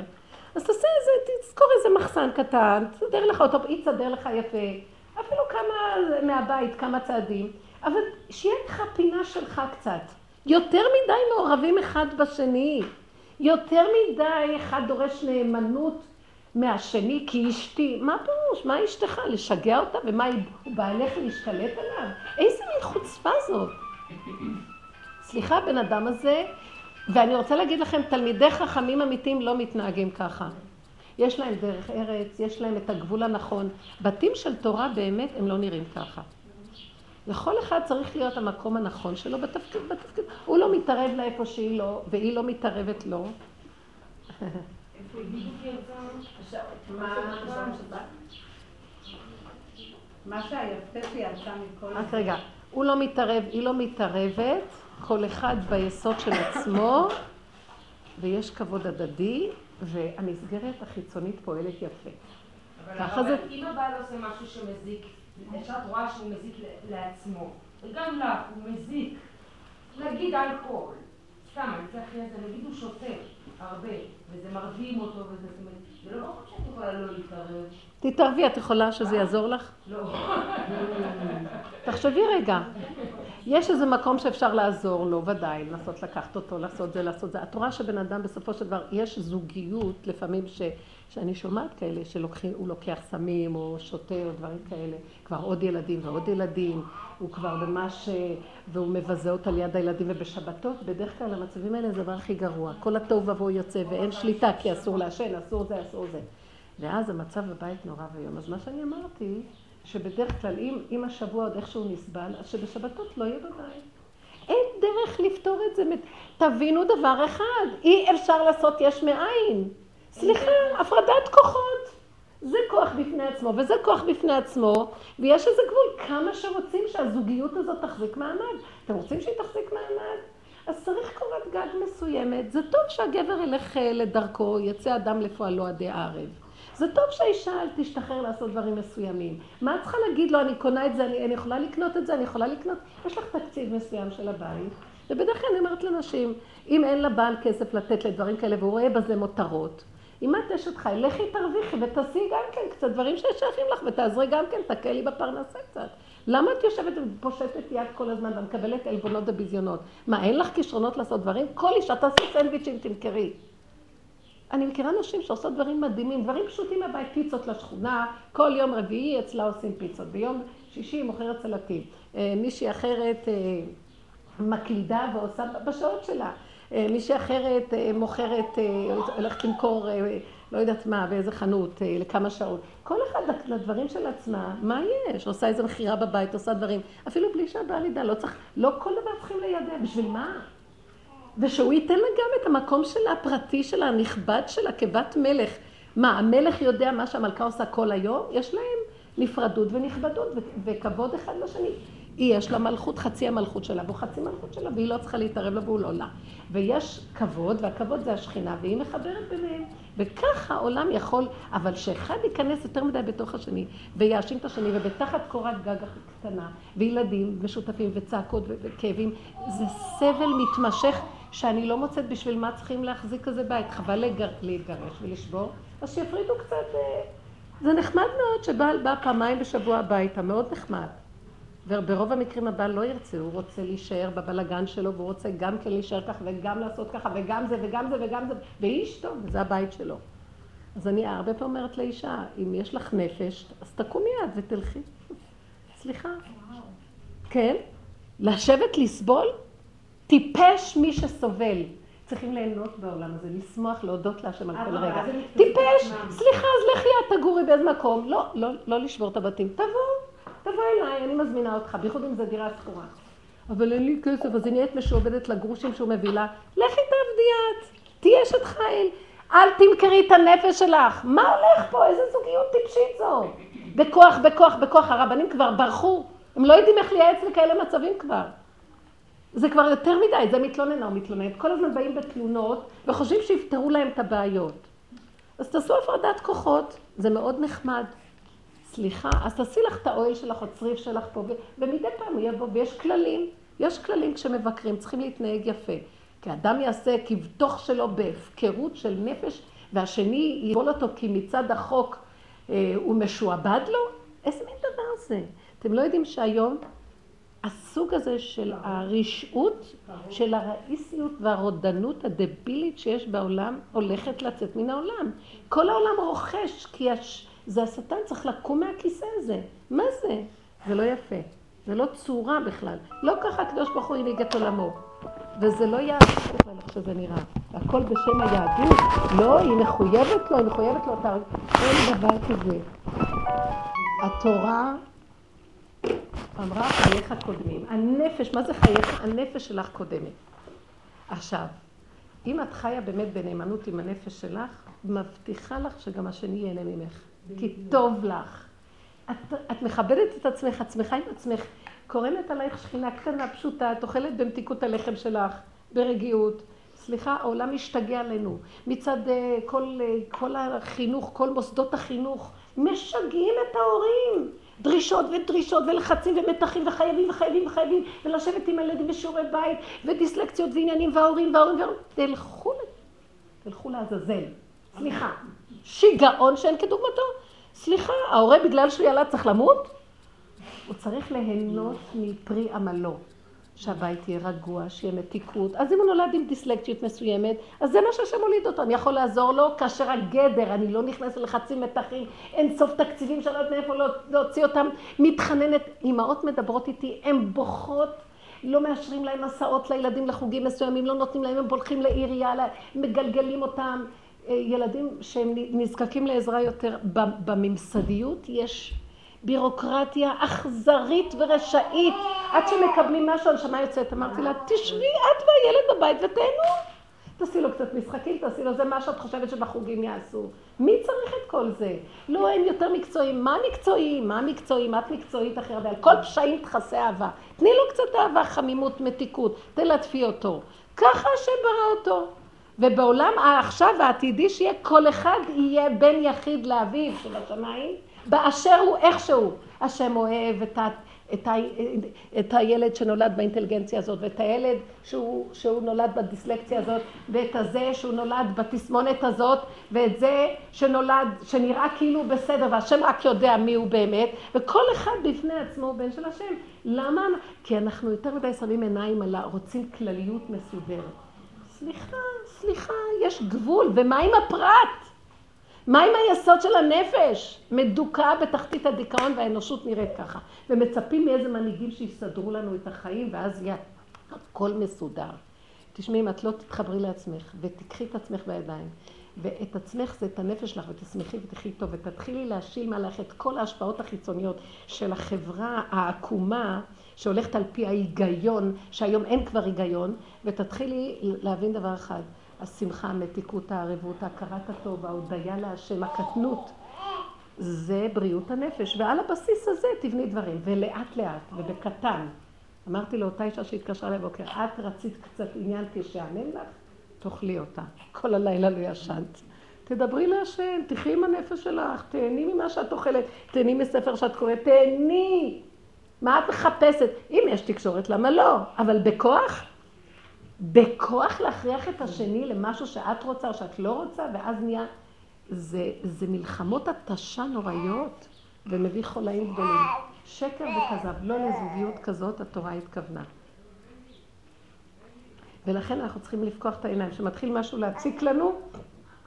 S1: אז תעשה איזה, תזכור איזה מחסן קטן, תסדר לך אותו, היא תסדר לך יפה, אפילו כמה מהבית, כמה צעדים, אבל שיהיה לך פינה שלך קצת. יותר מדי מעורבים אחד בשני. יותר מדי אחד דורש נאמנות מהשני, כי אשתי, מה פירוש? מה אשתך? לשגע אותה? ומה, הוא בעלך להשתלט עליו? איזה מין חוצפה זאת? סליחה, הבן אדם הזה, ואני רוצה להגיד לכם, תלמידי חכמים אמיתיים לא מתנהגים ככה. יש להם דרך ארץ, יש להם את הגבול הנכון. בתים של תורה באמת הם לא נראים ככה. לכל אחד צריך להיות המקום הנכון שלו בתפקיד, בתפקיד. הוא לא מתערב לאיפה שהיא לא, והיא לא מתערבת לו.
S3: מה שהיפה שיצא מכל...
S1: רק רגע, הוא לא מתערב, היא לא מתערבת, כל אחד ביסוד של עצמו, ויש כבוד הדדי, והמסגרת החיצונית פועלת יפה.
S2: ככה זה... אם הבעל עושה משהו שמזיק, אפשר רואה שהוא מזיק לעצמו, וגם לך, הוא מזיק. נגיד אלכוהול, סתם, אני צריך לזה, נגיד הוא שותה הרבה, וזה מרדים אותו, וזה, זאת אומרת, זה לא נכון שאת יכולה לא להתערב.
S1: תתערבי, את יכולה שזה יעזור לך?
S2: לא.
S1: תחשבי רגע, יש איזה מקום שאפשר לעזור לו, ודאי, לנסות לקחת אותו, לעשות זה, לעשות זה. את רואה שבן אדם בסופו של דבר, יש זוגיות לפעמים ש, שאני שומעת כאלה, שהוא לוקח סמים או שותה או דברים כאלה, כבר עוד ילדים ועוד ילדים, הוא כבר ממש, והוא מבזה אותה ליד הילדים, ובשבתות, בדרך כלל המצבים האלה זה הדבר הכי גרוע. כל התוהו ובוהו יוצא ואין שליטה, כי אסור לעשן, אסור זה, אסור זה. ואז המצב בבית נורא ואיום. אז מה שאני אמרתי, שבדרך כלל, אם, אם השבוע עוד איכשהו נסבל, אז שבשבתות לא יהיה בבית. אין דרך לפתור את זה. תבינו דבר אחד, אי אפשר לעשות יש מאין. סליחה, הפרדת כוחות. זה כוח בפני עצמו, וזה כוח בפני עצמו, ויש איזה גבול, כמה שרוצים שהזוגיות הזאת תחזיק מעמד. אתם רוצים שהיא תחזיק מעמד? אז צריך קורת גג מסוימת. זה טוב שהגבר ילך אה, לדרכו, יצא אדם לפועלו עדי ערב. זה טוב שהאישה תשתחרר לעשות דברים מסוימים. מה את צריכה להגיד לו, אני קונה את זה, אני, אני יכולה לקנות את זה, אני יכולה לקנות? יש לך תקציב מסוים של הבית. ובדרך כלל אני אומרת לנשים, אם אין לבעל כסף לתת לדברים כאלה והוא רואה בזה מותרות, אם את אשת חי, לכי תרוויחי ותעשי גם כן קצת דברים ששייכים לך ותעזרי גם כן, תקלי בפרנסה קצת. למה את יושבת ופושטת יד כל הזמן ומקבלת עלבונות וביזיונות? מה, אין לך כישרונות לעשות דברים? כל אישה תעשי סנדוויצ'ים, תמכרי. אני מכירה נשים שעושות דברים מדהימים, דברים פשוטים מהבית, פיצות לשכונה, כל יום רביעי אצלה עושים פיצות, ביום שישי היא מוכרת סלטים. אה, מישהי אחרת אה, מקלידה ועושה בשעות שלה. אה, מישהי אחרת מוכרת, הולכת למכור, לא יודעת מה, באיזה חנות, לכמה שעות. כל אחד לדברים של עצמה, מה יש? עושה איזה מכירה בבית, עושה דברים. אפילו בלי שהבעל ידע, לא צריך, לא כל דבר צריכים לידע, בשביל מה? ושהוא ייתן לה גם את המקום שלה, הפרטי שלה, הנכבד שלה, כבת מלך. מה, המלך יודע מה שהמלכה עושה כל היום? יש להם נפרדות ונכבדות וכבוד אחד לשני. היא יש לה מלכות, חצי המלכות שלה, והוא חצי מלכות שלה, והיא לא צריכה להתערב לה והוא לא לה. ויש כבוד, והכבוד זה השכינה, והיא מחברת ביניהם. וככה העולם יכול, אבל שאחד ייכנס יותר מדי בתוך השני, ויאשים את השני, ובתחת קורת גג קטנה, וילדים משותפים, וצעקות וכאבים, זה סבל מתמשך. שאני לא מוצאת בשביל מה צריכים להחזיק כזה בית. חבל לגר... להתגרש ולשבור, אז שיפרידו קצת. אה, זה נחמד מאוד שבעל בא פעמיים בשבוע הביתה, מאוד נחמד. וברוב המקרים הבעל לא ירצה, הוא רוצה להישאר בבלגן שלו, והוא רוצה גם כן להישאר ככה, וגם לעשות ככה, וגם זה, וגם זה, וגם זה, והיא אשתו, וזה הבית שלו. אז אני הרבה פעמים אומרת לאישה, אם יש לך נפש, אז תקומי את ותלכי. סליחה. כן? לשבת לסבול? טיפש מי שסובל. צריכים ליהנות בעולם הזה, לשמוח, להודות להשם על כל רגע. טיפש, סליחה, אז לכי את תגורי באיזה מקום. לא, לא, לא לשבור את הבתים. תבוא, תבוא אליי, אני מזמינה אותך, בייחוד אם זו דירה שכורה. אבל אין לי כסף, אז היא נהיית משועבדת לגרושים שהוא מביא לה. לכי תעבדי את, תהיי אשת חיל. אל תמכרי את הנפש שלך. מה הולך פה? איזה זוגיות טיפשית זו? בכוח, בכוח, בכוח. הרבנים כבר ברחו. הם לא יודעים איך לייעץ לכאלה מצבים כבר. זה כבר יותר מדי, זה מתלוננה או מתלוננת. כל הזמן באים בתלונות וחושבים שיפתרו להם את הבעיות. אז תעשו הפרדת כוחות, זה מאוד נחמד. סליחה, אז תעשי לך את האוהל שלך או צריף שלך פה, ומדי פעם הוא יבוא, ויש כללים. יש כללים כשמבקרים, צריכים להתנהג יפה. כי אדם יעשה כבתוך שלו בהפקרות של נפש, והשני יבול אותו כי מצד החוק אה, הוא משועבד לו? איזה מין דבר זה? אתם לא יודעים שהיום הסוג הזה של הרשעות, של הראיסיות והרודנות הדבילית שיש בעולם, הולכת לצאת מן העולם. כל העולם רוכש, כי הש... זה השטן צריך לקום מהכיסא הזה. מה זה? זה לא יפה. זה לא צורה בכלל. לא ככה הקדוש ברוך הוא הנהיג את עולמו. וזה לא יהדות בכלל איך שזה נראה. הכל בשם היהדות. לא, היא מחויבת לו, היא מחויבת לו. אין דבר כזה. התורה אמרה חייך קודמים. הנפש, מה זה חייך? הנפש שלך קודמת. עכשיו, אם את חיה באמת בנאמנות עם הנפש שלך, מבטיחה לך שגם השני ייהנה ממך. כי טוב לך. את, את מכבדת את עצמך, את שמחה עם עצמך, קורנת עלייך שכינה קטנה, פשוטה, את אוכלת במתיקות הלחם שלך, ברגיעות. סליחה, העולם משתגע עלינו. מצד uh, כל, uh, כל החינוך, כל מוסדות החינוך, משגעים את ההורים. דרישות ודרישות ולחצים ומתחים וחייבים וחייבים וחייבים ולשבת עם הילדים בשיעורי בית ודיסלקציות ועניינים וההורים וההורים וההורים תלכו, תלכו לעזאזל. סליחה. שיגעון שאין כדוגמתו. סליחה, ההורה בגלל שהוא ילד צריך למות? הוא צריך ליהנות מפרי עמלו. שהבית יהיה רגוע, שיהיה מתיקות. אז אם הוא נולד עם דיסלקציות מסוימת, אז זה מה שהשם הוליד אותו. אני יכול לעזור לו כאשר הגדר, אני לא נכנסת ללחצים מתחים, אין סוף תקציבים שאני לא יודעת מאיפה לא- להוציא אותם. מתחננת, אמהות מדברות איתי, הן בוכות. לא מאשרים להם הסעות לילדים לחוגים מסוימים, לא נותנים להם, הם הולכים לעירייה, מגלגלים אותם. ילדים שהם נזקקים לעזרה יותר. בממסדיות יש בירוקרטיה אכזרית ורשאית. עד שמקבלים משהו, הנשמה יוצאת. אמרתי לה, תשבי את והילד בבית ותהנו. תעשי לו קצת משחקים, תעשי לו זה מה שאת חושבת שבחוגים יעשו. מי צריך את כל זה? לא, הם יותר מקצועיים. מה מקצועיים? מה מקצועיים? את מקצועית אחרת. על כל פשעים תכסה אהבה. תני לו קצת אהבה, חמימות, מתיקות. תלטפי אותו. ככה השם ברא אותו. ובעולם העכשיו העתידי שיהיה, כל אחד יהיה בן יחיד לאביו של השמיים, באשר הוא איכשהו. השם אוהב את, ה, את, ה, את הילד שנולד באינטליגנציה הזאת, ואת הילד שהוא, שהוא נולד בדיסלקציה הזאת, ואת הזה שהוא נולד בתסמונת הזאת, ואת זה שנולד, שנראה כאילו בסדר, והשם רק יודע מי הוא באמת, וכל אחד בפני עצמו הוא בן של השם. למה? כי אנחנו יותר מדי שמים עיניים על הרוצים כלליות מסודרת. סליחה, סליחה, יש גבול, ומה עם הפרט? מה עם היסוד של הנפש? מדוכא בתחתית הדיכאון והאנושות נראית ככה. ומצפים מאיזה מנהיגים שיסדרו לנו את החיים, ואז יהיה הכל מסודר. תשמעי, אם את לא תתחברי לעצמך ותיקחי את עצמך בידיים, ואת עצמך זה את הנפש שלך, ותשמחי ותחי טוב, ותתחילי להשיל מעליך את כל ההשפעות החיצוניות של החברה העקומה, שהולכת על פי ההיגיון, שהיום אין כבר היגיון, ותתחילי להבין דבר אחד. השמחה, המתיקות, הערבות, הכרת הטוב, ההודיה להשם, הקטנות, זה בריאות הנפש. ועל הבסיס הזה תבני דברים, ולאט לאט, ובקטן. אמרתי לאותה אישה שהתקשרה לבוקר, את רצית קצת עניין כשאענן לך? תאכלי אותה. כל הלילה לא ישנת. תדברי להשם, תחי עם הנפש שלך, תהני ממה שאת אוכלת, תהני מספר שאת קוראת, תהני. מה את מחפשת? אם יש תקשורת, למה לא? אבל בכוח? בכוח להכריח את השני למשהו שאת רוצה או שאת לא רוצה, ואז נהיה... זה, זה מלחמות התשה נוראיות ומביא חולאים גדולים. שקר וכזב, לא לזוגיות כזאת התורה התכוונה. ולכן אנחנו צריכים לפקוח את העיניים. כשמתחיל משהו להציק לנו,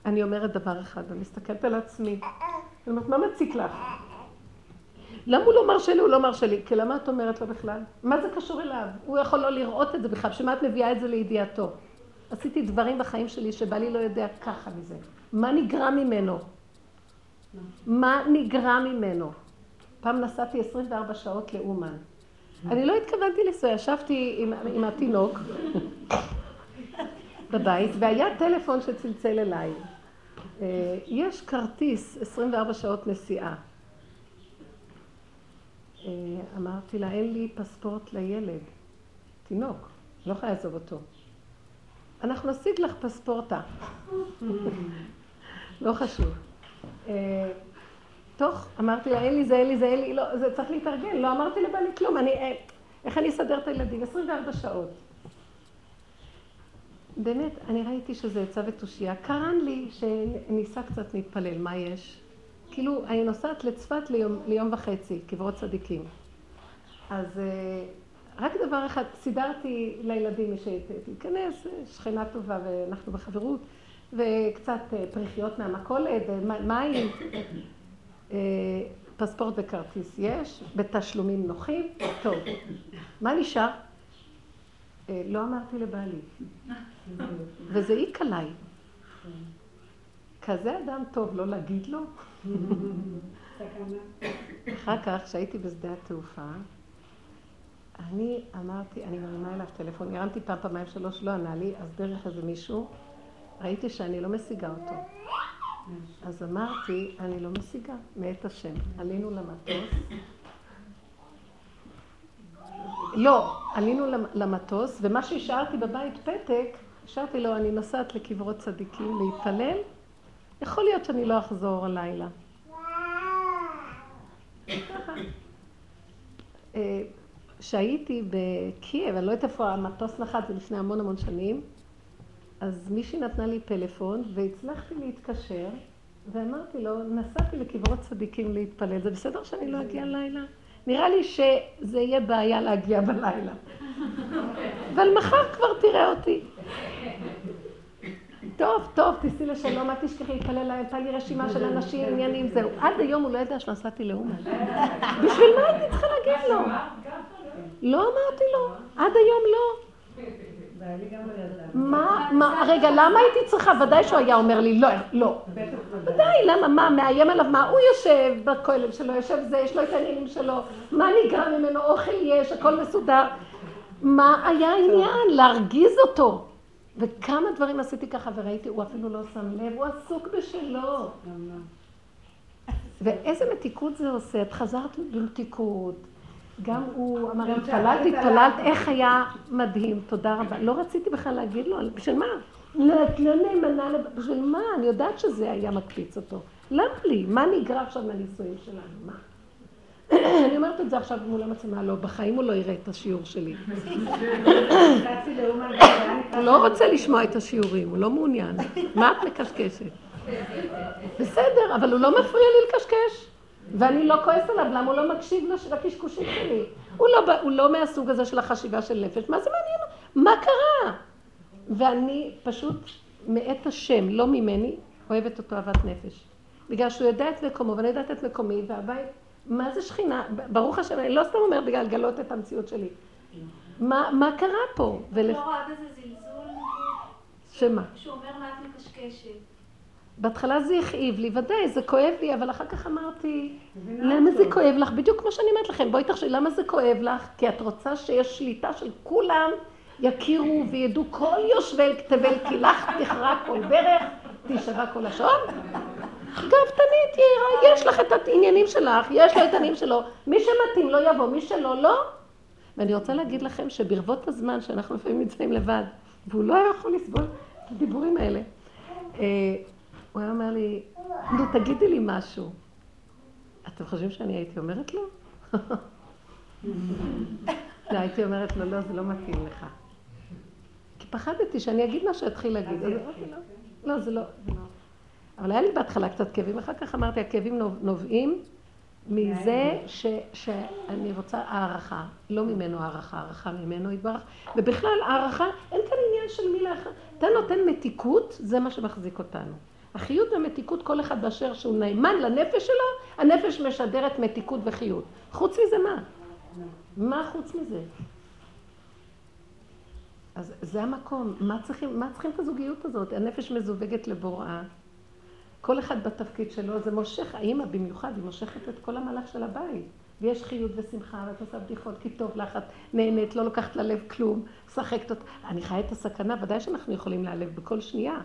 S1: אני אומרת דבר אחד, אני מסתכלת על עצמי. אני אומרת, מה מציק לך? למה הוא לא מרשה לי? הוא לא מרשה לי. כי למה את אומרת לו בכלל? מה זה קשור אליו? הוא יכול לא לראות את זה בכלל, בשביל מה את מביאה את זה לידיעתו? עשיתי דברים בחיים שלי שבעלי לא יודע ככה מזה. מה נגרע ממנו? מה נגרע ממנו? פעם נסעתי 24 שעות לאומן. אני לא התכוונתי לנסוע, ישבתי עם, עם התינוק בבית, והיה טלפון שצלצל אליי. אה, יש כרטיס 24 שעות נסיעה. אה, אמרתי לה, אין לי פספורט לילד, תינוק, לא יכולה לעזוב אותו. אנחנו נשיג לך פספורטה. לא חשוב. אה, תוך, אמרתי לה, אין לי זה, אין לי זה, אין לי, לא, זה צריך להתארגן, לא אמרתי לבעלי כלום, אני, אה, איך אני אסדר את הילדים? 24 שעות. באמת, אני ראיתי שזה עצה ותושייה. קרן לי שניסה קצת להתפלל, מה יש? כאילו, אני נוסעת לצפת ליום, ליום וחצי, קברות צדיקים. אז אה, רק דבר אחד, סידרתי לילדים שתיכנס, שכנה טובה ואנחנו בחברות, וקצת אה, פריחיות מהמכולת, מים, אה, פספורט וכרטיס יש, בתשלומים נוחים, טוב. מה נשאר? לא אמרתי לבעלי. וזה העיק עליי. כזה אדם טוב לא להגיד לו. אחר כך, כשהייתי בשדה התעופה, אני אמרתי, אני מרימה אליו טלפון, הרמתי פעם, פעמיים, שלוש, לא ענה לי, אז דרך איזה מישהו, ראיתי שאני לא משיגה אותו. אז אמרתי, אני לא משיגה, מאת השם. עלינו למטוס. לא, עלינו למטוס, ומה שהשארתי בבית פתק, השארתי לו, אני נוסעת לקברות צדיקים להתפלל, יכול להיות שאני לא אחזור הלילה. כשהייתי בקייב, אני לא יודעת איפה המטוס נחת, זה לפני המון המון שנים, אז מישהי נתנה לי פלאפון והצלחתי להתקשר ואמרתי לו, נסעתי לקברות צדיקים להתפלל, זה בסדר שאני לא אגיע לילה? נראה לי שזה יהיה בעיה להגיע בלילה. אבל מחר כבר תראה אותי. טוב, טוב, תיסעי לשלום, אל תשכחי להתפלל, הייתה לי רשימה של אנשים, עניינים, זהו. עד היום הוא לא ידע שנסעתי לאומן. בשביל מה הייתי צריכה להגיד לו? לא אמרתי לו, עד היום לא. מה, מה, רגע, למה הייתי צריכה? ודאי שהוא היה אומר לי, לא, לא. ודאי, למה, מה, מאיים עליו, מה, הוא יושב בכולל שלו, יושב זה, יש לו את העניינים שלו, מה נגרע ממנו, אוכל יש, הכל מסודר. מה היה העניין? להרגיז אותו. וכמה דברים עשיתי ככה וראיתי, הוא אפילו לא שם לב, הוא עסוק בשלו. ואיזה מתיקות זה עושה, את חזרת במתיקות. גם הוא אמר, התפללת, התפללת, איך היה מדהים, תודה רבה. לא רציתי בכלל להגיד לו, בשביל מה? לא, את לא נאמנה, בשביל מה? אני יודעת שזה היה מקפיץ אותו. למה לי? מה נגרע עכשיו מהנישואים שלנו? מה? אני אומרת את זה עכשיו מול המצלמה, לא, בחיים הוא לא יראה את השיעור שלי. הוא לא רוצה לשמוע את השיעורים, הוא לא מעוניין. מה את מקשקשת? בסדר, אבל הוא לא מפריע לי לקשקש. ואני לא כועסת עליו, למה הוא לא מקשיב לקשקושים שלי? הוא לא, הוא לא מהסוג הזה של החשיבה של נפש, מה זה מעניין? מה קרה? ואני פשוט מאת השם, לא ממני, אוהבת אותו אהבת נפש. בגלל שהוא יודע את מקומו ואני יודעת את מקומי, והבית, מה זה שכינה? ברוך השם, אני לא סתם אומרת בגלל לגלות את המציאות שלי. מה, מה קרה פה?
S5: את לא רואה בזה זלזול?
S1: שמה?
S5: שהוא אומר מה את מקשקשת.
S1: בהתחלה זה הכאיב לי, ודאי, זה כואב לי, אבל אחר כך אמרתי, למה זה כואב לך? בדיוק כמו שאני אומרת לכם, בואי תחשבי, למה זה כואב לך? כי את רוצה שיש שליטה של כולם יכירו וידעו כל יושבי תבל, כי לך תכרע כל ברך, תישבע כל לשון. גאוותנית, יראה, יש לך את העניינים שלך, יש לו את העניינים שלו, מי שמתאים לו יבוא, מי שלא, לא. ואני רוצה להגיד לכם שברבות הזמן שאנחנו לפעמים נמצאים לבד, והוא לא יכול לסבול את הדיבורים האלה. אה, הוא היה אומר לי, נו, תגידי לי משהו. אתם חושבים שאני הייתי אומרת לו? לא, הייתי אומרת לו, לא, זה לא מתאים לך. כי פחדתי שאני אגיד מה שאתחיל להגיד. לא, זה לא, זה לא. אבל היה לי בהתחלה קצת כאבים, אחר כך אמרתי, הכאבים נובעים מזה ש, שאני רוצה הערכה, לא ממנו הערכה, הערכה ממנו יתברך, ובכלל הערכה, אין כאן עניין של מילה אחת. אתה נותן מתיקות, זה מה שמחזיק אותנו. החיות והמתיקות, כל אחד באשר שהוא נאמן לנפש שלו, הנפש משדרת מתיקות וחיות. חוץ מזה מה? מה חוץ מזה? אז זה המקום. מה צריכים, מה צריכים את הזוגיות הזאת? הנפש מזווגת לבוראה. כל אחד בתפקיד שלו, זה מושך, האימא במיוחד, היא מושכת את כל המהלך של הבית. ויש חיות ושמחה, ואת עושה בדיחות, כי טוב לך, את נהנית, לא לוקחת ללב כלום, משחקת אותה. אני חיה את הסכנה, ודאי שאנחנו יכולים להעלב בכל שנייה.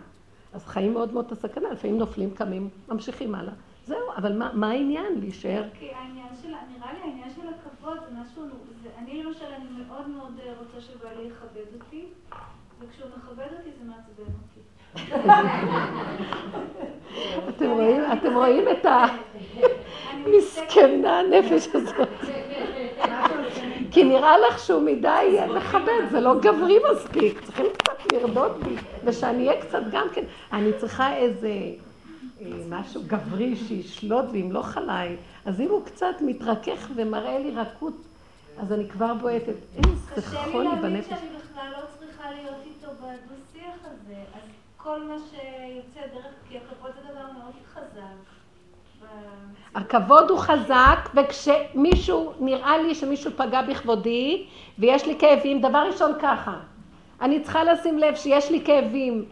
S1: אז חיים מאוד מאוד את הסכנה, לפעמים נופלים, קמים, ממשיכים הלאה. זהו, אבל מה, מה העניין להישאר?
S5: כי העניין של, נראה לי העניין של הכבוד זה משהו, זה, אני למשל, אני מאוד מאוד אה, רוצה שבעלי יכבד אותי, וכשהוא מכבד אותי זה מעצבן אותי.
S1: אתם רואים, אתם רואים את המסכנה הנפש הזאת. כי נראה לך שהוא מדי מכבד, זה לא גברי מספיק, צריכים קצת לרדות בי, ושאני אהיה קצת גם כן, אני צריכה איזה אה, משהו גברי שישלוט וימלוך עליי, אז אם הוא קצת מתרכך ומראה לי רכות, אז אני כבר בועטת. איזה חולי בנפש.
S5: קשה לי להאמין שאני בכלל לא צריכה להיות איתו בשיח הזה, אז כל מה שיוצא דרך, כי הכבוד זה דבר מאוד חזק.
S1: הכבוד הוא חזק, וכשמישהו, נראה לי שמישהו פגע בכבודי, ויש לי כאבים, דבר ראשון ככה, אני צריכה לשים לב שיש לי כאבים.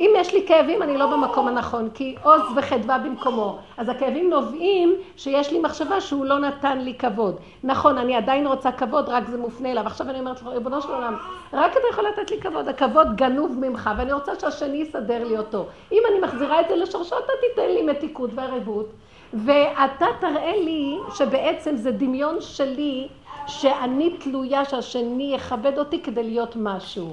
S1: אם יש לי כאבים, אני לא במקום הנכון, כי עוז וחדווה במקומו. אז הכאבים נובעים שיש לי מחשבה שהוא לא נתן לי כבוד. נכון, אני עדיין רוצה כבוד, רק זה מופנה אליו. עכשיו אני אומרת לך, ריבונו של עולם, רק אתה יכול לתת לי כבוד, הכבוד גנוב ממך, ואני רוצה שהשני יסדר לי אותו. אם אני מחזירה את זה לשורשו, אתה תיתן לי מתיקות וערבות. ואתה תראה לי שבעצם זה דמיון שלי, שאני תלויה שהשני יכבד אותי כדי להיות משהו.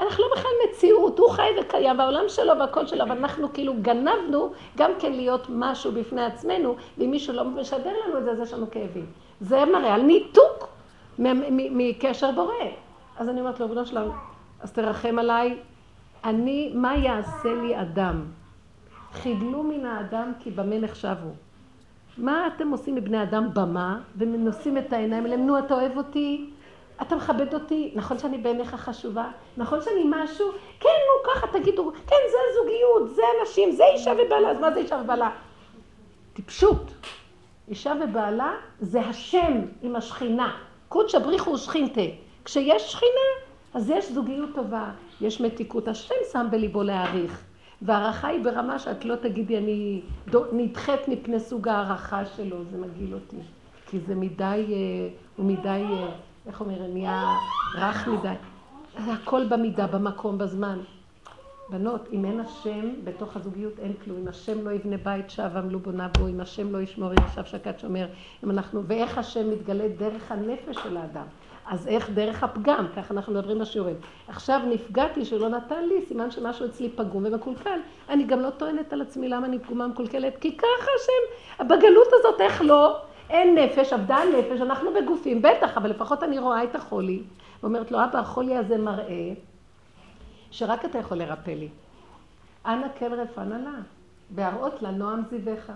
S1: אנחנו לא בכלל מציאות, הוא חי וקיים, והעולם שלו והכל שלו, אבל אנחנו כאילו גנבנו גם כן להיות משהו בפני עצמנו, ואם מישהו לא משדר לנו את זה, אז יש לנו כאבים. זה מראה על ניתוק מקשר בורא. אז אני אומרת לו, בנו שלנו, אז תרחם עליי, אני, מה יעשה לי אדם? חידלו מן האדם כי במה נחשבו. מה אתם עושים מבני אדם במה, ונושאים את העיניים אליהם, נו, אתה אוהב אותי? אתה מכבד אותי? נכון שאני בעיניך חשובה? נכון שאני משהו? כן, נו, ככה תגידו, כן, זה הזוגיות, זה אנשים, זה אישה ובעלה, אז מה זה אישה ובעלה? טיפשות. אישה ובעלה זה השם עם השכינה. קודשא בריחו ושכינתה. כשיש שכינה, אז יש זוגיות טובה, יש מתיקות. השם שם בליבו להעריך. והערכה היא ברמה שאת לא תגידי, אני נדחית מפני סוג הערכה שלו, זה מגעיל אותי. כי זה מדי, אה, הוא מדי, אה, איך אומרים, נהיה רך מדי. הכל במידה, במקום, בזמן. בנות, אם אין השם בתוך הזוגיות אין כלום. אם השם לא יבנה בית שב עמלו בונה בו, אם השם לא ישמור ישב שקד שומר, אם אנחנו, ואיך השם מתגלה דרך הנפש של האדם. אז איך דרך הפגם, ככה אנחנו מדברים בשיעורים. עכשיו נפגעתי שלא נתן לי, סימן שמשהו אצלי פגום ומקולקל. אני גם לא טוענת על עצמי למה אני פגומה מקולקלת, כי ככה השם, בגלות הזאת איך לא, אין נפש, אבדה הנפש, אנחנו בגופים, בטח, אבל לפחות אני רואה את החולי. ואומרת לו, אבא, החולי הזה מראה שרק אתה יכול לרפא לי. אנא כן רפא נא לה, בהראות לה נועם זיווך.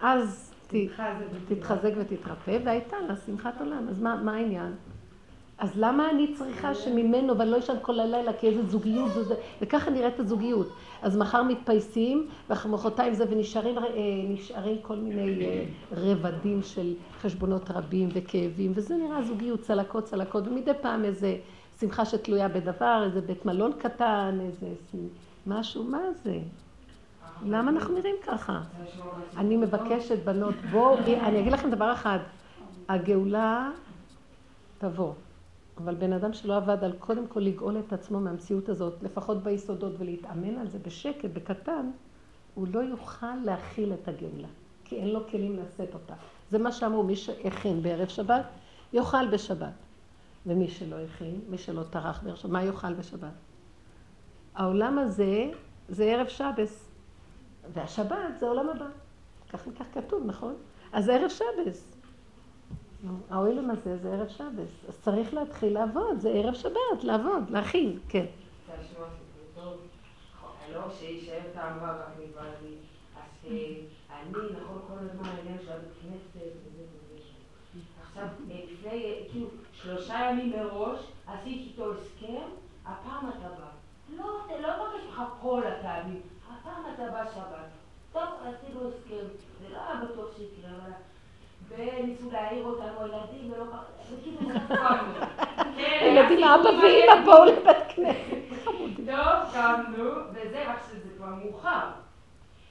S1: אז תתחזק ותתרפא, והייתה לה שמחת עולם. אז מה, מה העניין? אז למה אני צריכה שממנו, ואני לא אשן כל הלילה, כי איזה זוגיות זו זה, וככה נראית הזוגיות. אז מחר מתפייסים, ומחרתיים זה, ונשארים אה, כל מיני אה, רבדים של חשבונות רבים וכאבים, וזה נראה זוגיות, צלקות, צלקות, ומדי פעם איזה שמחה שתלויה בדבר, איזה בית מלון קטן, איזה משהו, מה זה? למה אנחנו נראים ככה? אני מבקשת, בנות, בואו, אני אגיד לכם דבר אחד, הגאולה תבוא, אבל בן אדם שלא עבד על קודם כל לגאול את עצמו מהמציאות הזאת, לפחות ביסודות, ולהתאמן על זה בשקט, בקטן, הוא לא יוכל להכיל את הגאולה, כי אין לו כלים לשאת אותה. זה מה שאמרו, מי שהכין בערב שבת, יאכל בשבת. ומי שלא הכין, מי שלא טרח בערב שבת, מה יאכל בשבת? העולם הזה זה ערב שבס. והשבת זה עולם הבא. כך וכך כתוב, נכון? אז ערב שבס. העולם הזה זה ערב שבס. אז צריך להתחיל לעבוד, זה ערב שבת, לעבוד, להכין, כן.
S2: לא שיישאר טעם רע רק מלבד אז אני, נכון, כל הזמן העניין של הבית כנסת וזה וזה. עכשיו, לפני, כאילו, שלושה ימים מראש עשיתי איתו הסכם, הפעם אתה בא. לא, לא מבקש לך כל הפעמים. הפעם אתה בא שבת. טוב, עשינו הסכם, זה לא היה בטוח שיקרה, אבל... וניסו להעיר אותנו הילדים, ולא ככה.
S1: ילדים, אבא ואמא באו לבית כנסת.
S2: טוב, קמנו, וזה, רק שזה כבר מאוחר.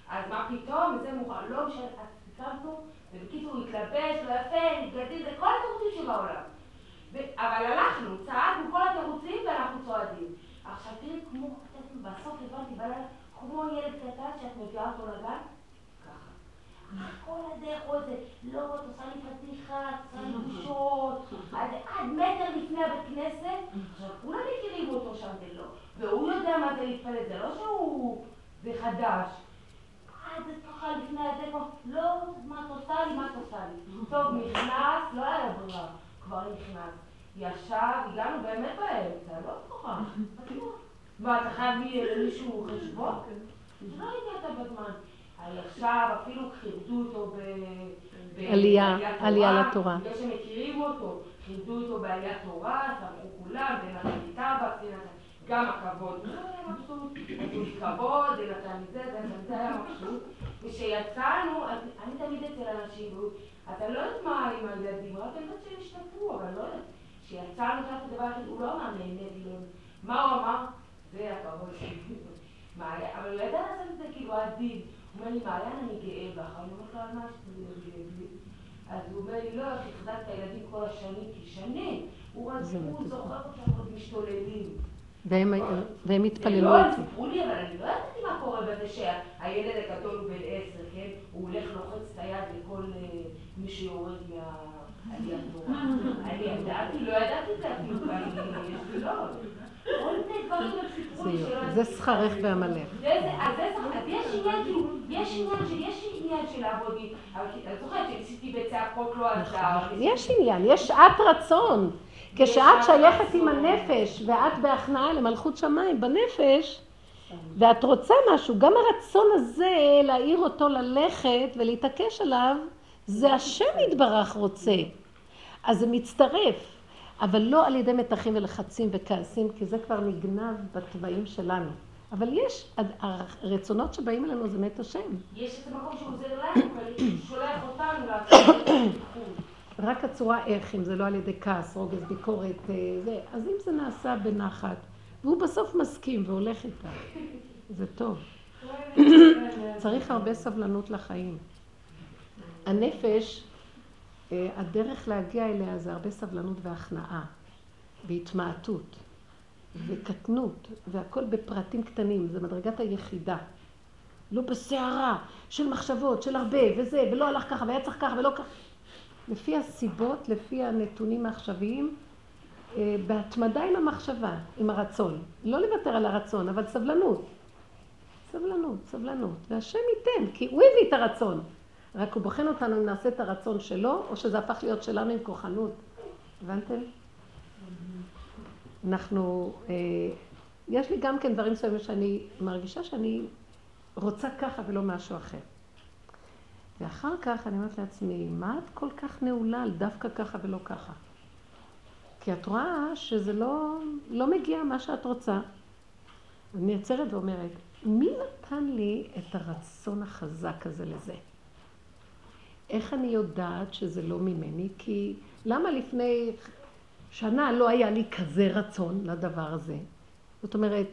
S2: אז מה פתאום, זה מאוחר, לא משנה, אז קמנו, ובקיצור, התלבש, לא יפה, נתגדים, זה כל התירוצים שבעולם. אבל הלכנו, צעדנו כל התירוצים ואנחנו צועדים. עכשיו תראי, כמו, בסוף הבנתי בלילה, כמו ילד קטן שאת מביאה אותו לגן. כל הדרך הוא איזה, לא, את עושה לי פתיחה, את עושה לי בושות, עד מטר לפני הבית כנסת, כולם מכירים אותו שם ולא, והוא יודע מה זה להתפלל, זה לא שהוא, זה חדש. עד ככה לפני הזה, לא, מה את עושה לי, מה את עושה לי. טוב, נכנס, לא היה ברירה. ישב, הגענו באמת באמצע, לא נורא, מה, אתה חייב מישהו חשבון? לא הגעת בזמן. עכשיו אפילו כיבדו אותו
S1: בעלייה, עלייה לתורה.
S2: בגלל שמכירים אותו, כיבדו אותו בעליית תורה, שמחו כולם, ונתן לי טבק, גם הכבוד. נתנו לי כבוד, ונתן לי זה, זה היה מבסוט. וכשיצאנו, אני תמיד אצל אנשים, אתה לא יודעת מה עם הילדים, רק אני יודעת שהם השתתפו, אבל לא יודעת. כשיצאנו, זה הדבר הזה, הוא לא אמר נהנה לי, מה הוא אמר? זה הכבוד שלי. אבל הוא ידע לעשות את זה כאילו עדין. הוא אומר לי, מעיין, אני גאה בך. אני אומרת לו, על מה שאתה גאה בי? אז הוא אומר לי, לא, איך החזקת הילדים כל השנים, כי שנים. הוא זוכר אותם עוד משתוללים.
S1: והם התפללו לא,
S2: איתי. לא, סיפרו לי, אבל אני לא ידעתי מה קורה בזה שהילד הגדול הוא בן עשר, כן? הוא הולך לוחץ את היד לכל אה, מי שיורד מהעליית תורה. אני ידעתי, לא ידעתי את זה אפילו, ואני, לא.
S1: זה שכרך ועמלך.
S2: יש עניין, כאילו, יש עניין של לעבוד, אבל את זוכרת שניסיתי בצעקות לא עזר.
S1: יש עניין, יש שעת רצון. כשאת שייכת עם הנפש ואת בהכנעה למלכות שמיים בנפש, ואת רוצה משהו, גם הרצון הזה להעיר אותו ללכת ולהתעקש עליו, זה השם יתברך רוצה. אז זה מצטרף, אבל לא על ידי מתחים ולחצים וכעסים, כי זה כבר נגנב בתוואים שלנו. אבל יש, הרצונות שבאים אלינו זה מת השם.
S2: יש את המקום שהוא עוזר לנו, אבל שולח אותנו לעשות.
S1: רק הצורה איך, אם זה לא על ידי כעס, רוגז, ביקורת, אה, זה, אז אם זה נעשה בנחת, והוא בסוף מסכים והולך איתה, זה טוב. צריך הרבה סבלנות לחיים. הנפש, הדרך להגיע אליה זה הרבה סבלנות והכנעה, והתמעטות, וקטנות, והכל בפרטים קטנים, זה מדרגת היחידה. לא בסערה של מחשבות, של הרבה, וזה, ולא הלך ככה, והיה צריך ככה, ולא ככה. לפי הסיבות, לפי הנתונים העכשוויים, אה, בהתמדה עם המחשבה, עם הרצון. לא לוותר על הרצון, אבל סבלנות. סבלנות, סבלנות. והשם ייתן, כי הוא הביא את הרצון. רק הוא בוחן אותנו אם נעשה את הרצון שלו, או שזה הפך להיות שלנו עם כוחנות. הבנתם? אנחנו, אה, יש לי גם כן דברים מסוימים שאני מרגישה שאני רוצה ככה ולא משהו אחר. ואחר כך אני אומרת לעצמי, מה את כל כך נעולה על דווקא ככה ולא ככה? כי את רואה שזה לא, לא מגיע מה שאת רוצה. אני נעצרת ואומרת, מי נתן לי את הרצון החזק הזה לזה? איך אני יודעת שזה לא ממני? כי למה לפני שנה לא היה לי כזה רצון לדבר הזה? זאת אומרת,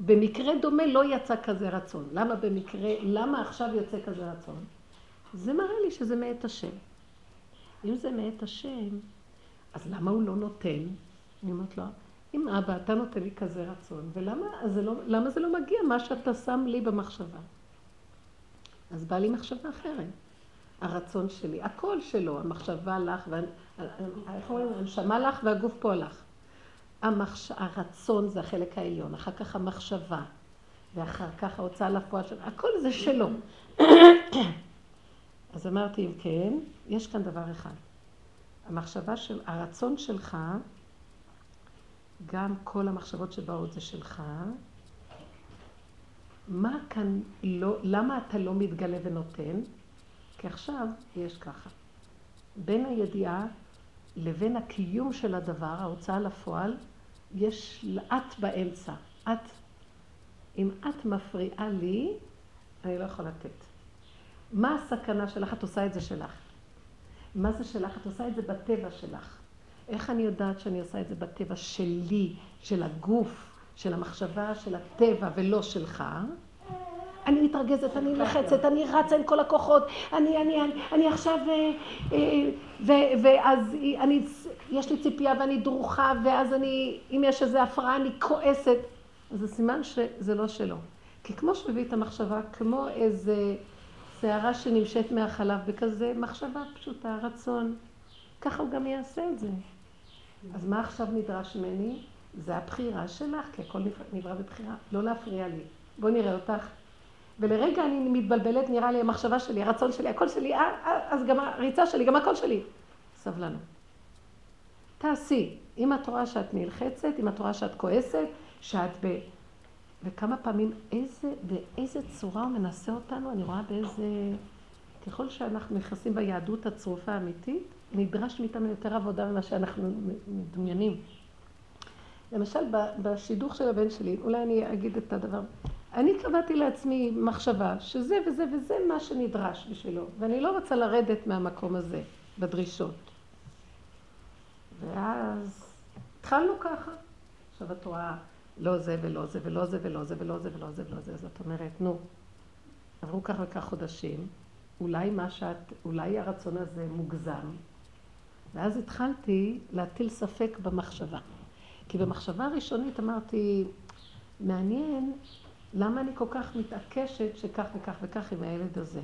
S1: במקרה דומה לא יצא כזה רצון. למה במקרה, למה עכשיו יוצא כזה רצון? זה מראה לי שזה מאת השם. אם זה מאת השם, אז למה הוא לא נותן? אני אומרת לו, אם אבא, אתה נותן לי כזה רצון, ולמה זה לא, למה זה לא מגיע מה שאתה שם לי במחשבה? אז בא לי מחשבה אחרת. הרצון שלי, הקול שלו, המחשבה לך, איך אומרים? הנשמה לך והגוף פה לך. המחש... הרצון זה החלק העליון, אחר כך המחשבה, ואחר כך ההוצאה לפועל שלו, הכל זה שלו. אז אמרתי, אם כן, יש כאן דבר אחד. המחשבה של, הרצון שלך, גם כל המחשבות שבאות זה שלך, מה כאן לא, למה אתה לא מתגלה ונותן? כי עכשיו יש ככה. בין הידיעה לבין הקיום של הדבר, ההוצאה לפועל, יש את באמצע. את, אם את מפריעה לי, אני לא יכולה לתת. מה הסכנה שלך? את עושה את זה שלך. מה זה שלך? את עושה את זה בטבע שלך. איך אני יודעת שאני עושה את זה בטבע שלי, של הגוף, של המחשבה, של הטבע ולא שלך? אני מתרגזת, אני לחצת, אני רצה עם כל הכוחות, אני, אני, אני, אני עכשיו, אה, אה, ו, ואז אני, יש לי ציפייה ואני דרוכה, ואז אני, אם יש איזו הפרעה, אני כועסת. זה סימן שזה לא שלו. כי כמו שמביא את המחשבה, כמו איזה שערה שנמשית מהחלב בכזה מחשבה פשוטה, רצון. ככה הוא גם יעשה את זה. אז מה עכשיו נדרש ממני? זה הבחירה שלך, כי הכל נברא בבחירה. לא להפריע לי. בואי נראה אותך. ולרגע אני מתבלבלת, נראה לי המחשבה שלי, הרצון שלי, הקול שלי, אז גם הריצה שלי, גם הקול שלי. סבלנות. תעשי. אם את רואה שאת נלחצת, אם את רואה שאת כועסת, שאת ב... וכמה פעמים, איזה, באיזה צורה הוא מנסה אותנו, אני רואה באיזה... ככל שאנחנו נכנסים ביהדות הצרופה האמיתית, נדרש מאיתנו יותר עבודה ממה שאנחנו מדמיינים. למשל, בשידוך של הבן שלי, אולי אני אגיד את הדבר, אני קבעתי לעצמי מחשבה שזה וזה וזה מה שנדרש בשבילו, ואני לא רוצה לרדת מהמקום הזה בדרישות. ואז התחלנו ככה. עכשיו את רואה, לא זה ולא זה ולא זה ולא זה ולא זה ולא זה ולא זה, אז את אומרת, נו, עברו כך וכך חודשים, אולי מה שאת, אולי הרצון הזה מוגזם, ואז התחלתי להטיל ספק במחשבה. כי במחשבה הראשונית אמרתי, מעניין למה אני כל כך מתעקשת שכך וכך וכך עם הילד הזה.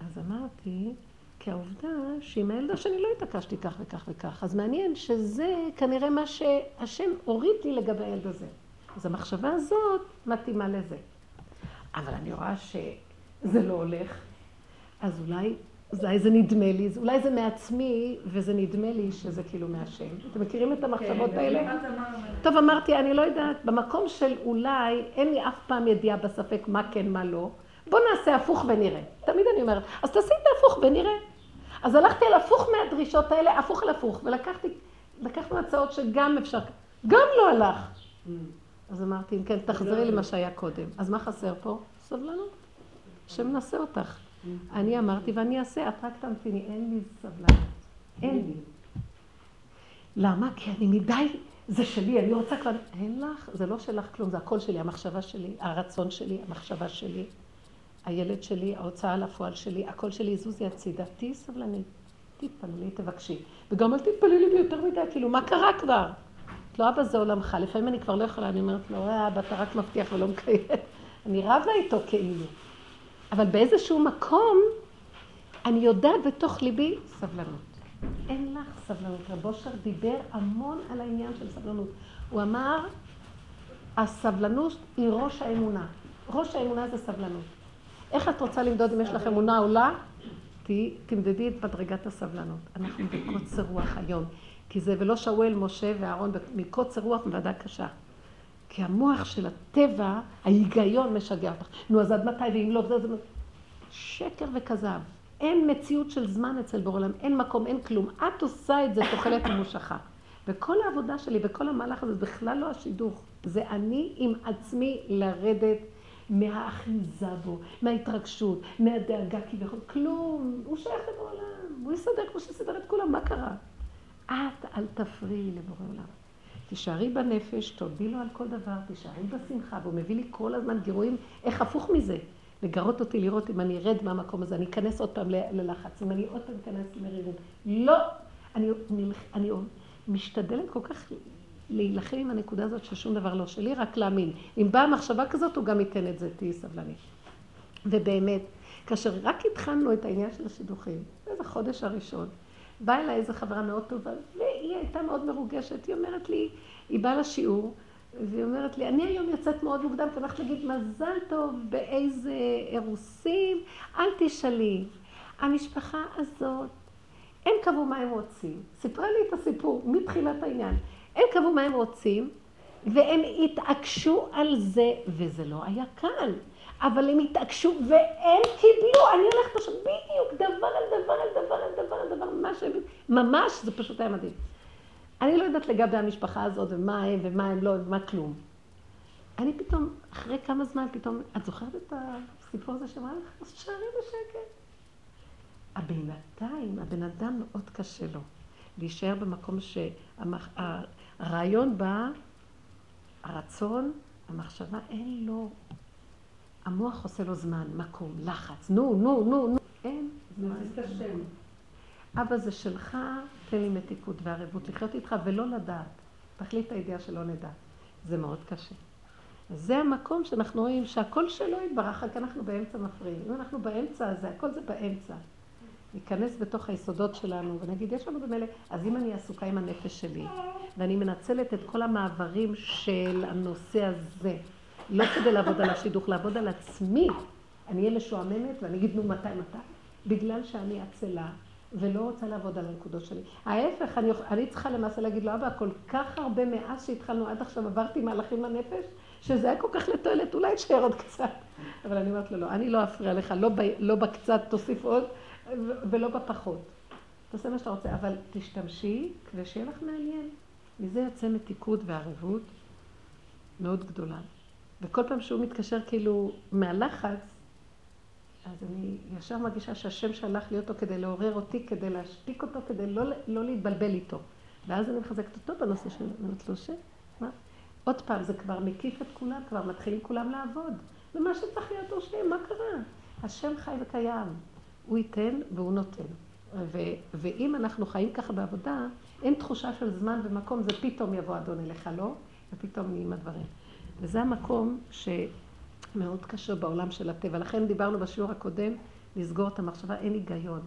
S1: אז אמרתי, כי העובדה שעם הילד השני לא התעקשתי כך וכך וכך, אז מעניין שזה כנראה מה שהשם הוריד לי לגבי הילד הזה. אז המחשבה הזאת מתאימה לזה. אבל אני רואה שזה לא הולך, אז אולי אולי זה נדמה לי, אולי זה מעצמי, וזה נדמה לי שזה כאילו מהשם. אתם מכירים את המחשבות כן, האלה? טוב, אמרתי, אני לא יודעת, במקום של אולי, אין לי אף פעם ידיעה בספק מה כן, מה לא. בוא נעשה הפוך ונראה. תמיד אני אומרת, אז תעשי את ההפוך ונראה. אז הלכתי על הפוך מהדרישות האלה, הפוך על הפוך, ולקחתי, לקחנו הצעות שגם אפשר, גם לא הלך. Mm. אז אמרתי, אם כן, תחזרי למה שהיה קודם. אז מה חסר פה? סבלנות. השם מנסה אותך. אני אמרתי ואני אעשה, את רק תמתיני, אין לי סבלנות. אין לי. למה? כי אני מדי, זה שלי, אני רוצה כבר... אין לך, זה לא שלך כלום, זה הכל שלי, המחשבה שלי, הרצון שלי, המחשבה שלי, הילד שלי, ההוצאה לפועל שלי, הכל שלי, זוזי הצידה, תהיי סבלנית, תתפללי, תבקשי. וגם אל תתפללי לי יותר מדי, כאילו, מה קרה כבר? לא, אבא זה עולמך. לפעמים אני כבר לא יכולה, אני אומרת לו, אה, אבא, אתה רק מבטיח ולא מקיים. אני רבה איתו כאילו. אבל באיזשהו מקום, אני יודעת בתוך ליבי סבלנות. אין לך סבלנות. רב אושר דיבר המון על העניין של סבלנות. הוא אמר, הסבלנות היא ראש האמונה. ראש האמונה זה סבלנות. איך את רוצה למדוד אם יש לך אמונה או לא? תמדדי את מדרגת הסבלנות. אנחנו בקוצר רוח היום. כי זה ולא שאול, משה ואהרון מקוצר רוח מוועדה קשה. כי המוח של הטבע, ההיגיון משגע אותך. נו, אז עד מתי, ואם לא, זה. שקר וכזב. אין מציאות של זמן אצל בור עולם, אין מקום, אין כלום. את עושה את זה תוחלת ממושכה. וכל העבודה שלי וכל המהלך הזה, זה בכלל לא השידוך. זה אני עם עצמי לרדת מהאחיזה בו, מההתרגשות, מהדאגה כביכול. כלום. הוא שייך לבורא עולם. הוא יסדר כמו שסידר את כולם, מה קרה? את אל תפריעי לבורא עולם. תישארי בנפש, תודי לו על כל דבר, תישארי בשמחה, והוא מביא לי כל הזמן גירויים, איך הפוך מזה? לגרות אותי לראות אם אני ארד מהמקום הזה, אני אכנס עוד פעם ללחץ, אם אני עוד פעם אכנס למרירות. לא! אני, אני, אני משתדלת כל כך להילחם עם הנקודה הזאת ששום דבר לא שלי, רק להאמין. אם באה מחשבה כזאת, הוא גם ייתן את זה, תהיי סבלנית. ובאמת, כאשר רק התחלנו את העניין של השידוכים, איזה חודש הראשון, באה אליי איזו חברה מאוד טובה, והיא הייתה מאוד מרוגשת. היא אומרת לי, היא באה לשיעור, והיא אומרת לי, אני היום יוצאת מאוד מוקדם, כי הולכת להגיד מזל טוב באיזה אירוסים, אל תשאלי. המשפחה הזאת, הם קבעו מה הם רוצים. סיפרה לי את הסיפור מתחילת העניין. הם קבעו מה הם רוצים, והם התעקשו על זה, וזה לא היה קל. אבל הם התעקשו והם קיבלו, אני הולכת עכשיו בדיוק דבר על דבר על דבר על דבר על דבר, ממש, ממש, זה פשוט היה מדהים. אני לא יודעת לגבי המשפחה הזאת ומה הם ומה הם לא ומה כלום. אני פתאום, אחרי כמה זמן, פתאום, את זוכרת את הסיפור הזה שאמרה לך? אז תשארי בשקט. הבינתיים, הבן אדם מאוד קשה לו להישאר במקום שהרעיון בא, הרצון, המחשבה, אין לו המוח עושה לו זמן, מקום, לחץ, נו, נו, נו, נו. אין זמן. אבא זה שלך, תן לי מתיקות וערבות לחיות איתך ולא לדעת. תחליט הידיעה שלא נדע. זה מאוד קשה. זה המקום שאנחנו רואים שהכל שלו יתברך, רק אנחנו באמצע מפריעים. אם אנחנו באמצע, אז הכל זה באמצע. ניכנס בתוך היסודות שלנו ונגיד, יש לנו במילא, אז אם אני עסוקה עם הנפש שלי, ואני מנצלת את כל המעברים של הנושא הזה, לא כדי לעבוד על השידוך, לעבוד על עצמי. אני אהיה משועממת ואני אגיד, נו, מתי, מתי? בגלל שאני עצלה ולא רוצה לעבוד על הנקודות שלי. ההפך, אני, אני צריכה למעשה להגיד לו, אבא, כל כך הרבה מאז שהתחלנו עד עכשיו עברתי מהלכים לנפש, שזה היה כל כך לתועלת, אולי תשאר עוד קצת. אבל אני אומרת לו, לא, אני לא אפריע לך, לא, ב, לא בקצת תוסיף עוד, ולא בפחות. תעשה מה שאתה רוצה, אבל תשתמשי כדי שיהיה לך מעניין. מזה יוצא מתיקות וערבות מאוד גדולה. וכל פעם שהוא מתקשר כאילו מהלחץ, אז אני ישר מרגישה שהשם שלח לי אותו כדי לעורר אותי, כדי להשתיק אותו, כדי לא, לא להתבלבל איתו. ואז אני מחזקת אותו בנושא של אומרת לו, מה? עוד פעם, זה כבר מקיף את כולם, כבר מתחילים כולם לעבוד. ומה שצריך להיות הוא שיהיה, מה קרה? השם חי וקיים. הוא ייתן והוא נותן. ו- ואם אנחנו חיים ככה בעבודה, אין תחושה של זמן ומקום, זה פתאום יבוא אדון אליך, לא? ופתאום נהיים הדברים. וזה המקום שמאוד קשה בעולם של הטבע. לכן דיברנו בשיעור הקודם, לסגור את המחשבה, אין היגיון.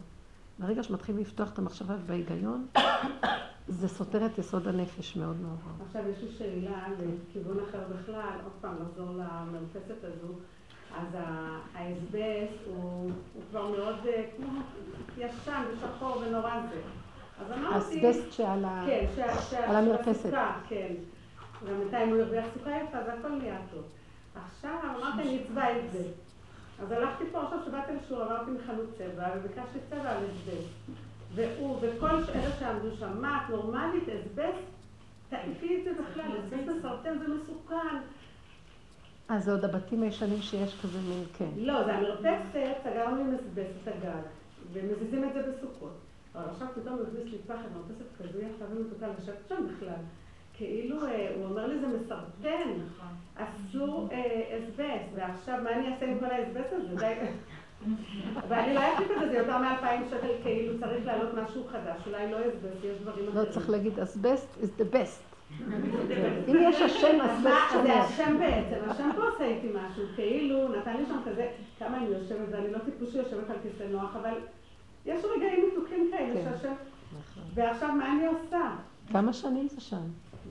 S1: ברגע שמתחילים לפתוח את המחשבה בהיגיון, זה סותר את יסוד הנפש מאוד מאוד.
S3: עכשיו יש לי שאלה לכיוון אחר בכלל, עוד פעם לחזור למרפסת הזו. אז ההסבס הוא, הוא כבר מאוד אה, כמו ישן ושחור ונורא זה. אז אמרתי...
S1: האסבסט שעל.
S3: כן, שעל
S1: המרפסת.
S3: כן. ובינתיים הוא הרוויח סוכה יפה, זה הכל נהיה טוב. עכשיו אמרתי, אני אצבע את זה. אז הלכתי פה עכשיו, שבאתי לשיעור, עברתי מחנות צבע, וביקשתי צבע על אסבסט. והוא וכל אלה שעמדו שם, מה, את נורמלית, אסבסט? תעיפי את זה בכלל, אסבסט מסרטן זה מסוכן.
S1: אה, זה עוד הבתים הישנים שיש כזה מין, כן.
S3: לא, זה המרפסת, סגרנו עם אסבסט את הגג, ומזיזים את זה בסוכות. אבל עכשיו פתאום הוא הכניס לי פחד, מרפסת כזו יפה ומתוקה, לשבת שם בכלל. כאילו, אה, הוא אומר לי, זה מסרטן, נכון. אסור אה, אסבסט, ועכשיו מה אני אעשה עם כל האסבסט הזה? די... ואני לא אחליף את זה, זה יותר מאלפיים שקל, כאילו צריך לעלות משהו חדש, אולי לא אסבסט, יש דברים
S1: אחרים. לא צריך להגיד, אסבסט is the best. אם יש השם, אסבסט
S3: שומר. זה השם בעצם, השם פה עושה איתי משהו, כאילו, נתן לי שם כזה, כמה אני יושבת, ואני לא טיפוס שיושבת על כיסא נוח, אבל יש רגעים מתוקים כאלה כן. שהשם... נכון. ועכשיו מה אני עושה?
S1: כמה שנים זה שם?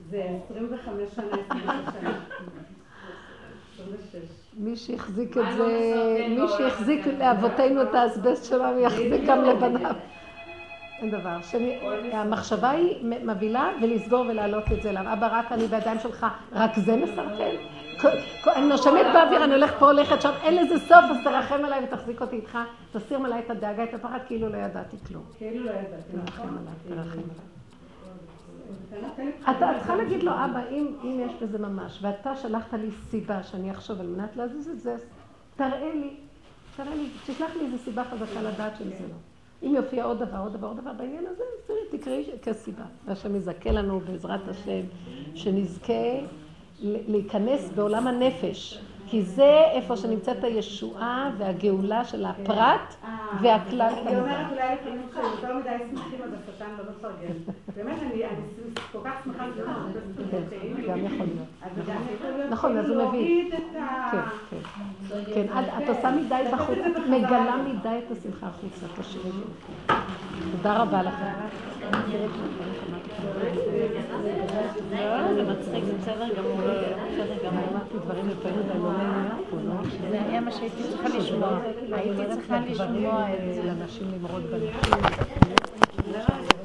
S3: זה 25 שנה, 26 שנה.
S1: מי שהחזיק את זה, מי שהחזיק לאבותינו את האסבסט שלנו, יחזיק גם לבניו. אין דבר. המחשבה היא מבהילה ולסגור ולהעלות את זה אליו. אבא, רק אני בידיים שלך, רק זה מסרטן? אני נושמת באוויר, אני הולכת פה, הולכת שם, אין לזה סוף, אז תרחם עליי ותחזיק אותי איתך, תסיר מעליי את הדאגה, את הפחד, כאילו לא ידעתי כלום.
S3: כאילו לא ידעתי,
S1: נכון. תרחם עליי, תרחם עליי. אתה צריכה להגיד לו, אבא, אם, יש בזה ממש, ואתה שלחת לי סיבה שאני אחשוב על מנת להזיז את זה, תראה לי, תראה לי, תשלח לי איזו סיבה חזקה לדעת של זה לא. אם יופיע עוד דבר, עוד דבר, עוד דבר בעניין הזה, תראי, תקראי כסיבה. והשם יזכה לנו בעזרת השם, שנזכה להיכנס בעולם הנפש. כי זה איפה שנמצאת הישועה והגאולה של הפרט והכלל
S3: כמובן. אני אומרת אולי לפעמים שיותר מדי שמחים אז השטן לא מפרגן. באמת, אני כל כך שמחה שזה
S1: כן, גם יכול להיות. נכון, אז הוא מביא. כן, כן. כן, את עושה מדי בחוץ, את מגלה מדי את השמחה החוצה, תשאירי. תודה רבה לכם. זה מצחיק, זה בסדר גמור, בסדר גמור. אמרתי דברים לפעמים?
S6: זה היה מה שהייתי צריכה לשמוע. הייתי צריכה לשמוע.
S1: לנשים למרוד בנשים.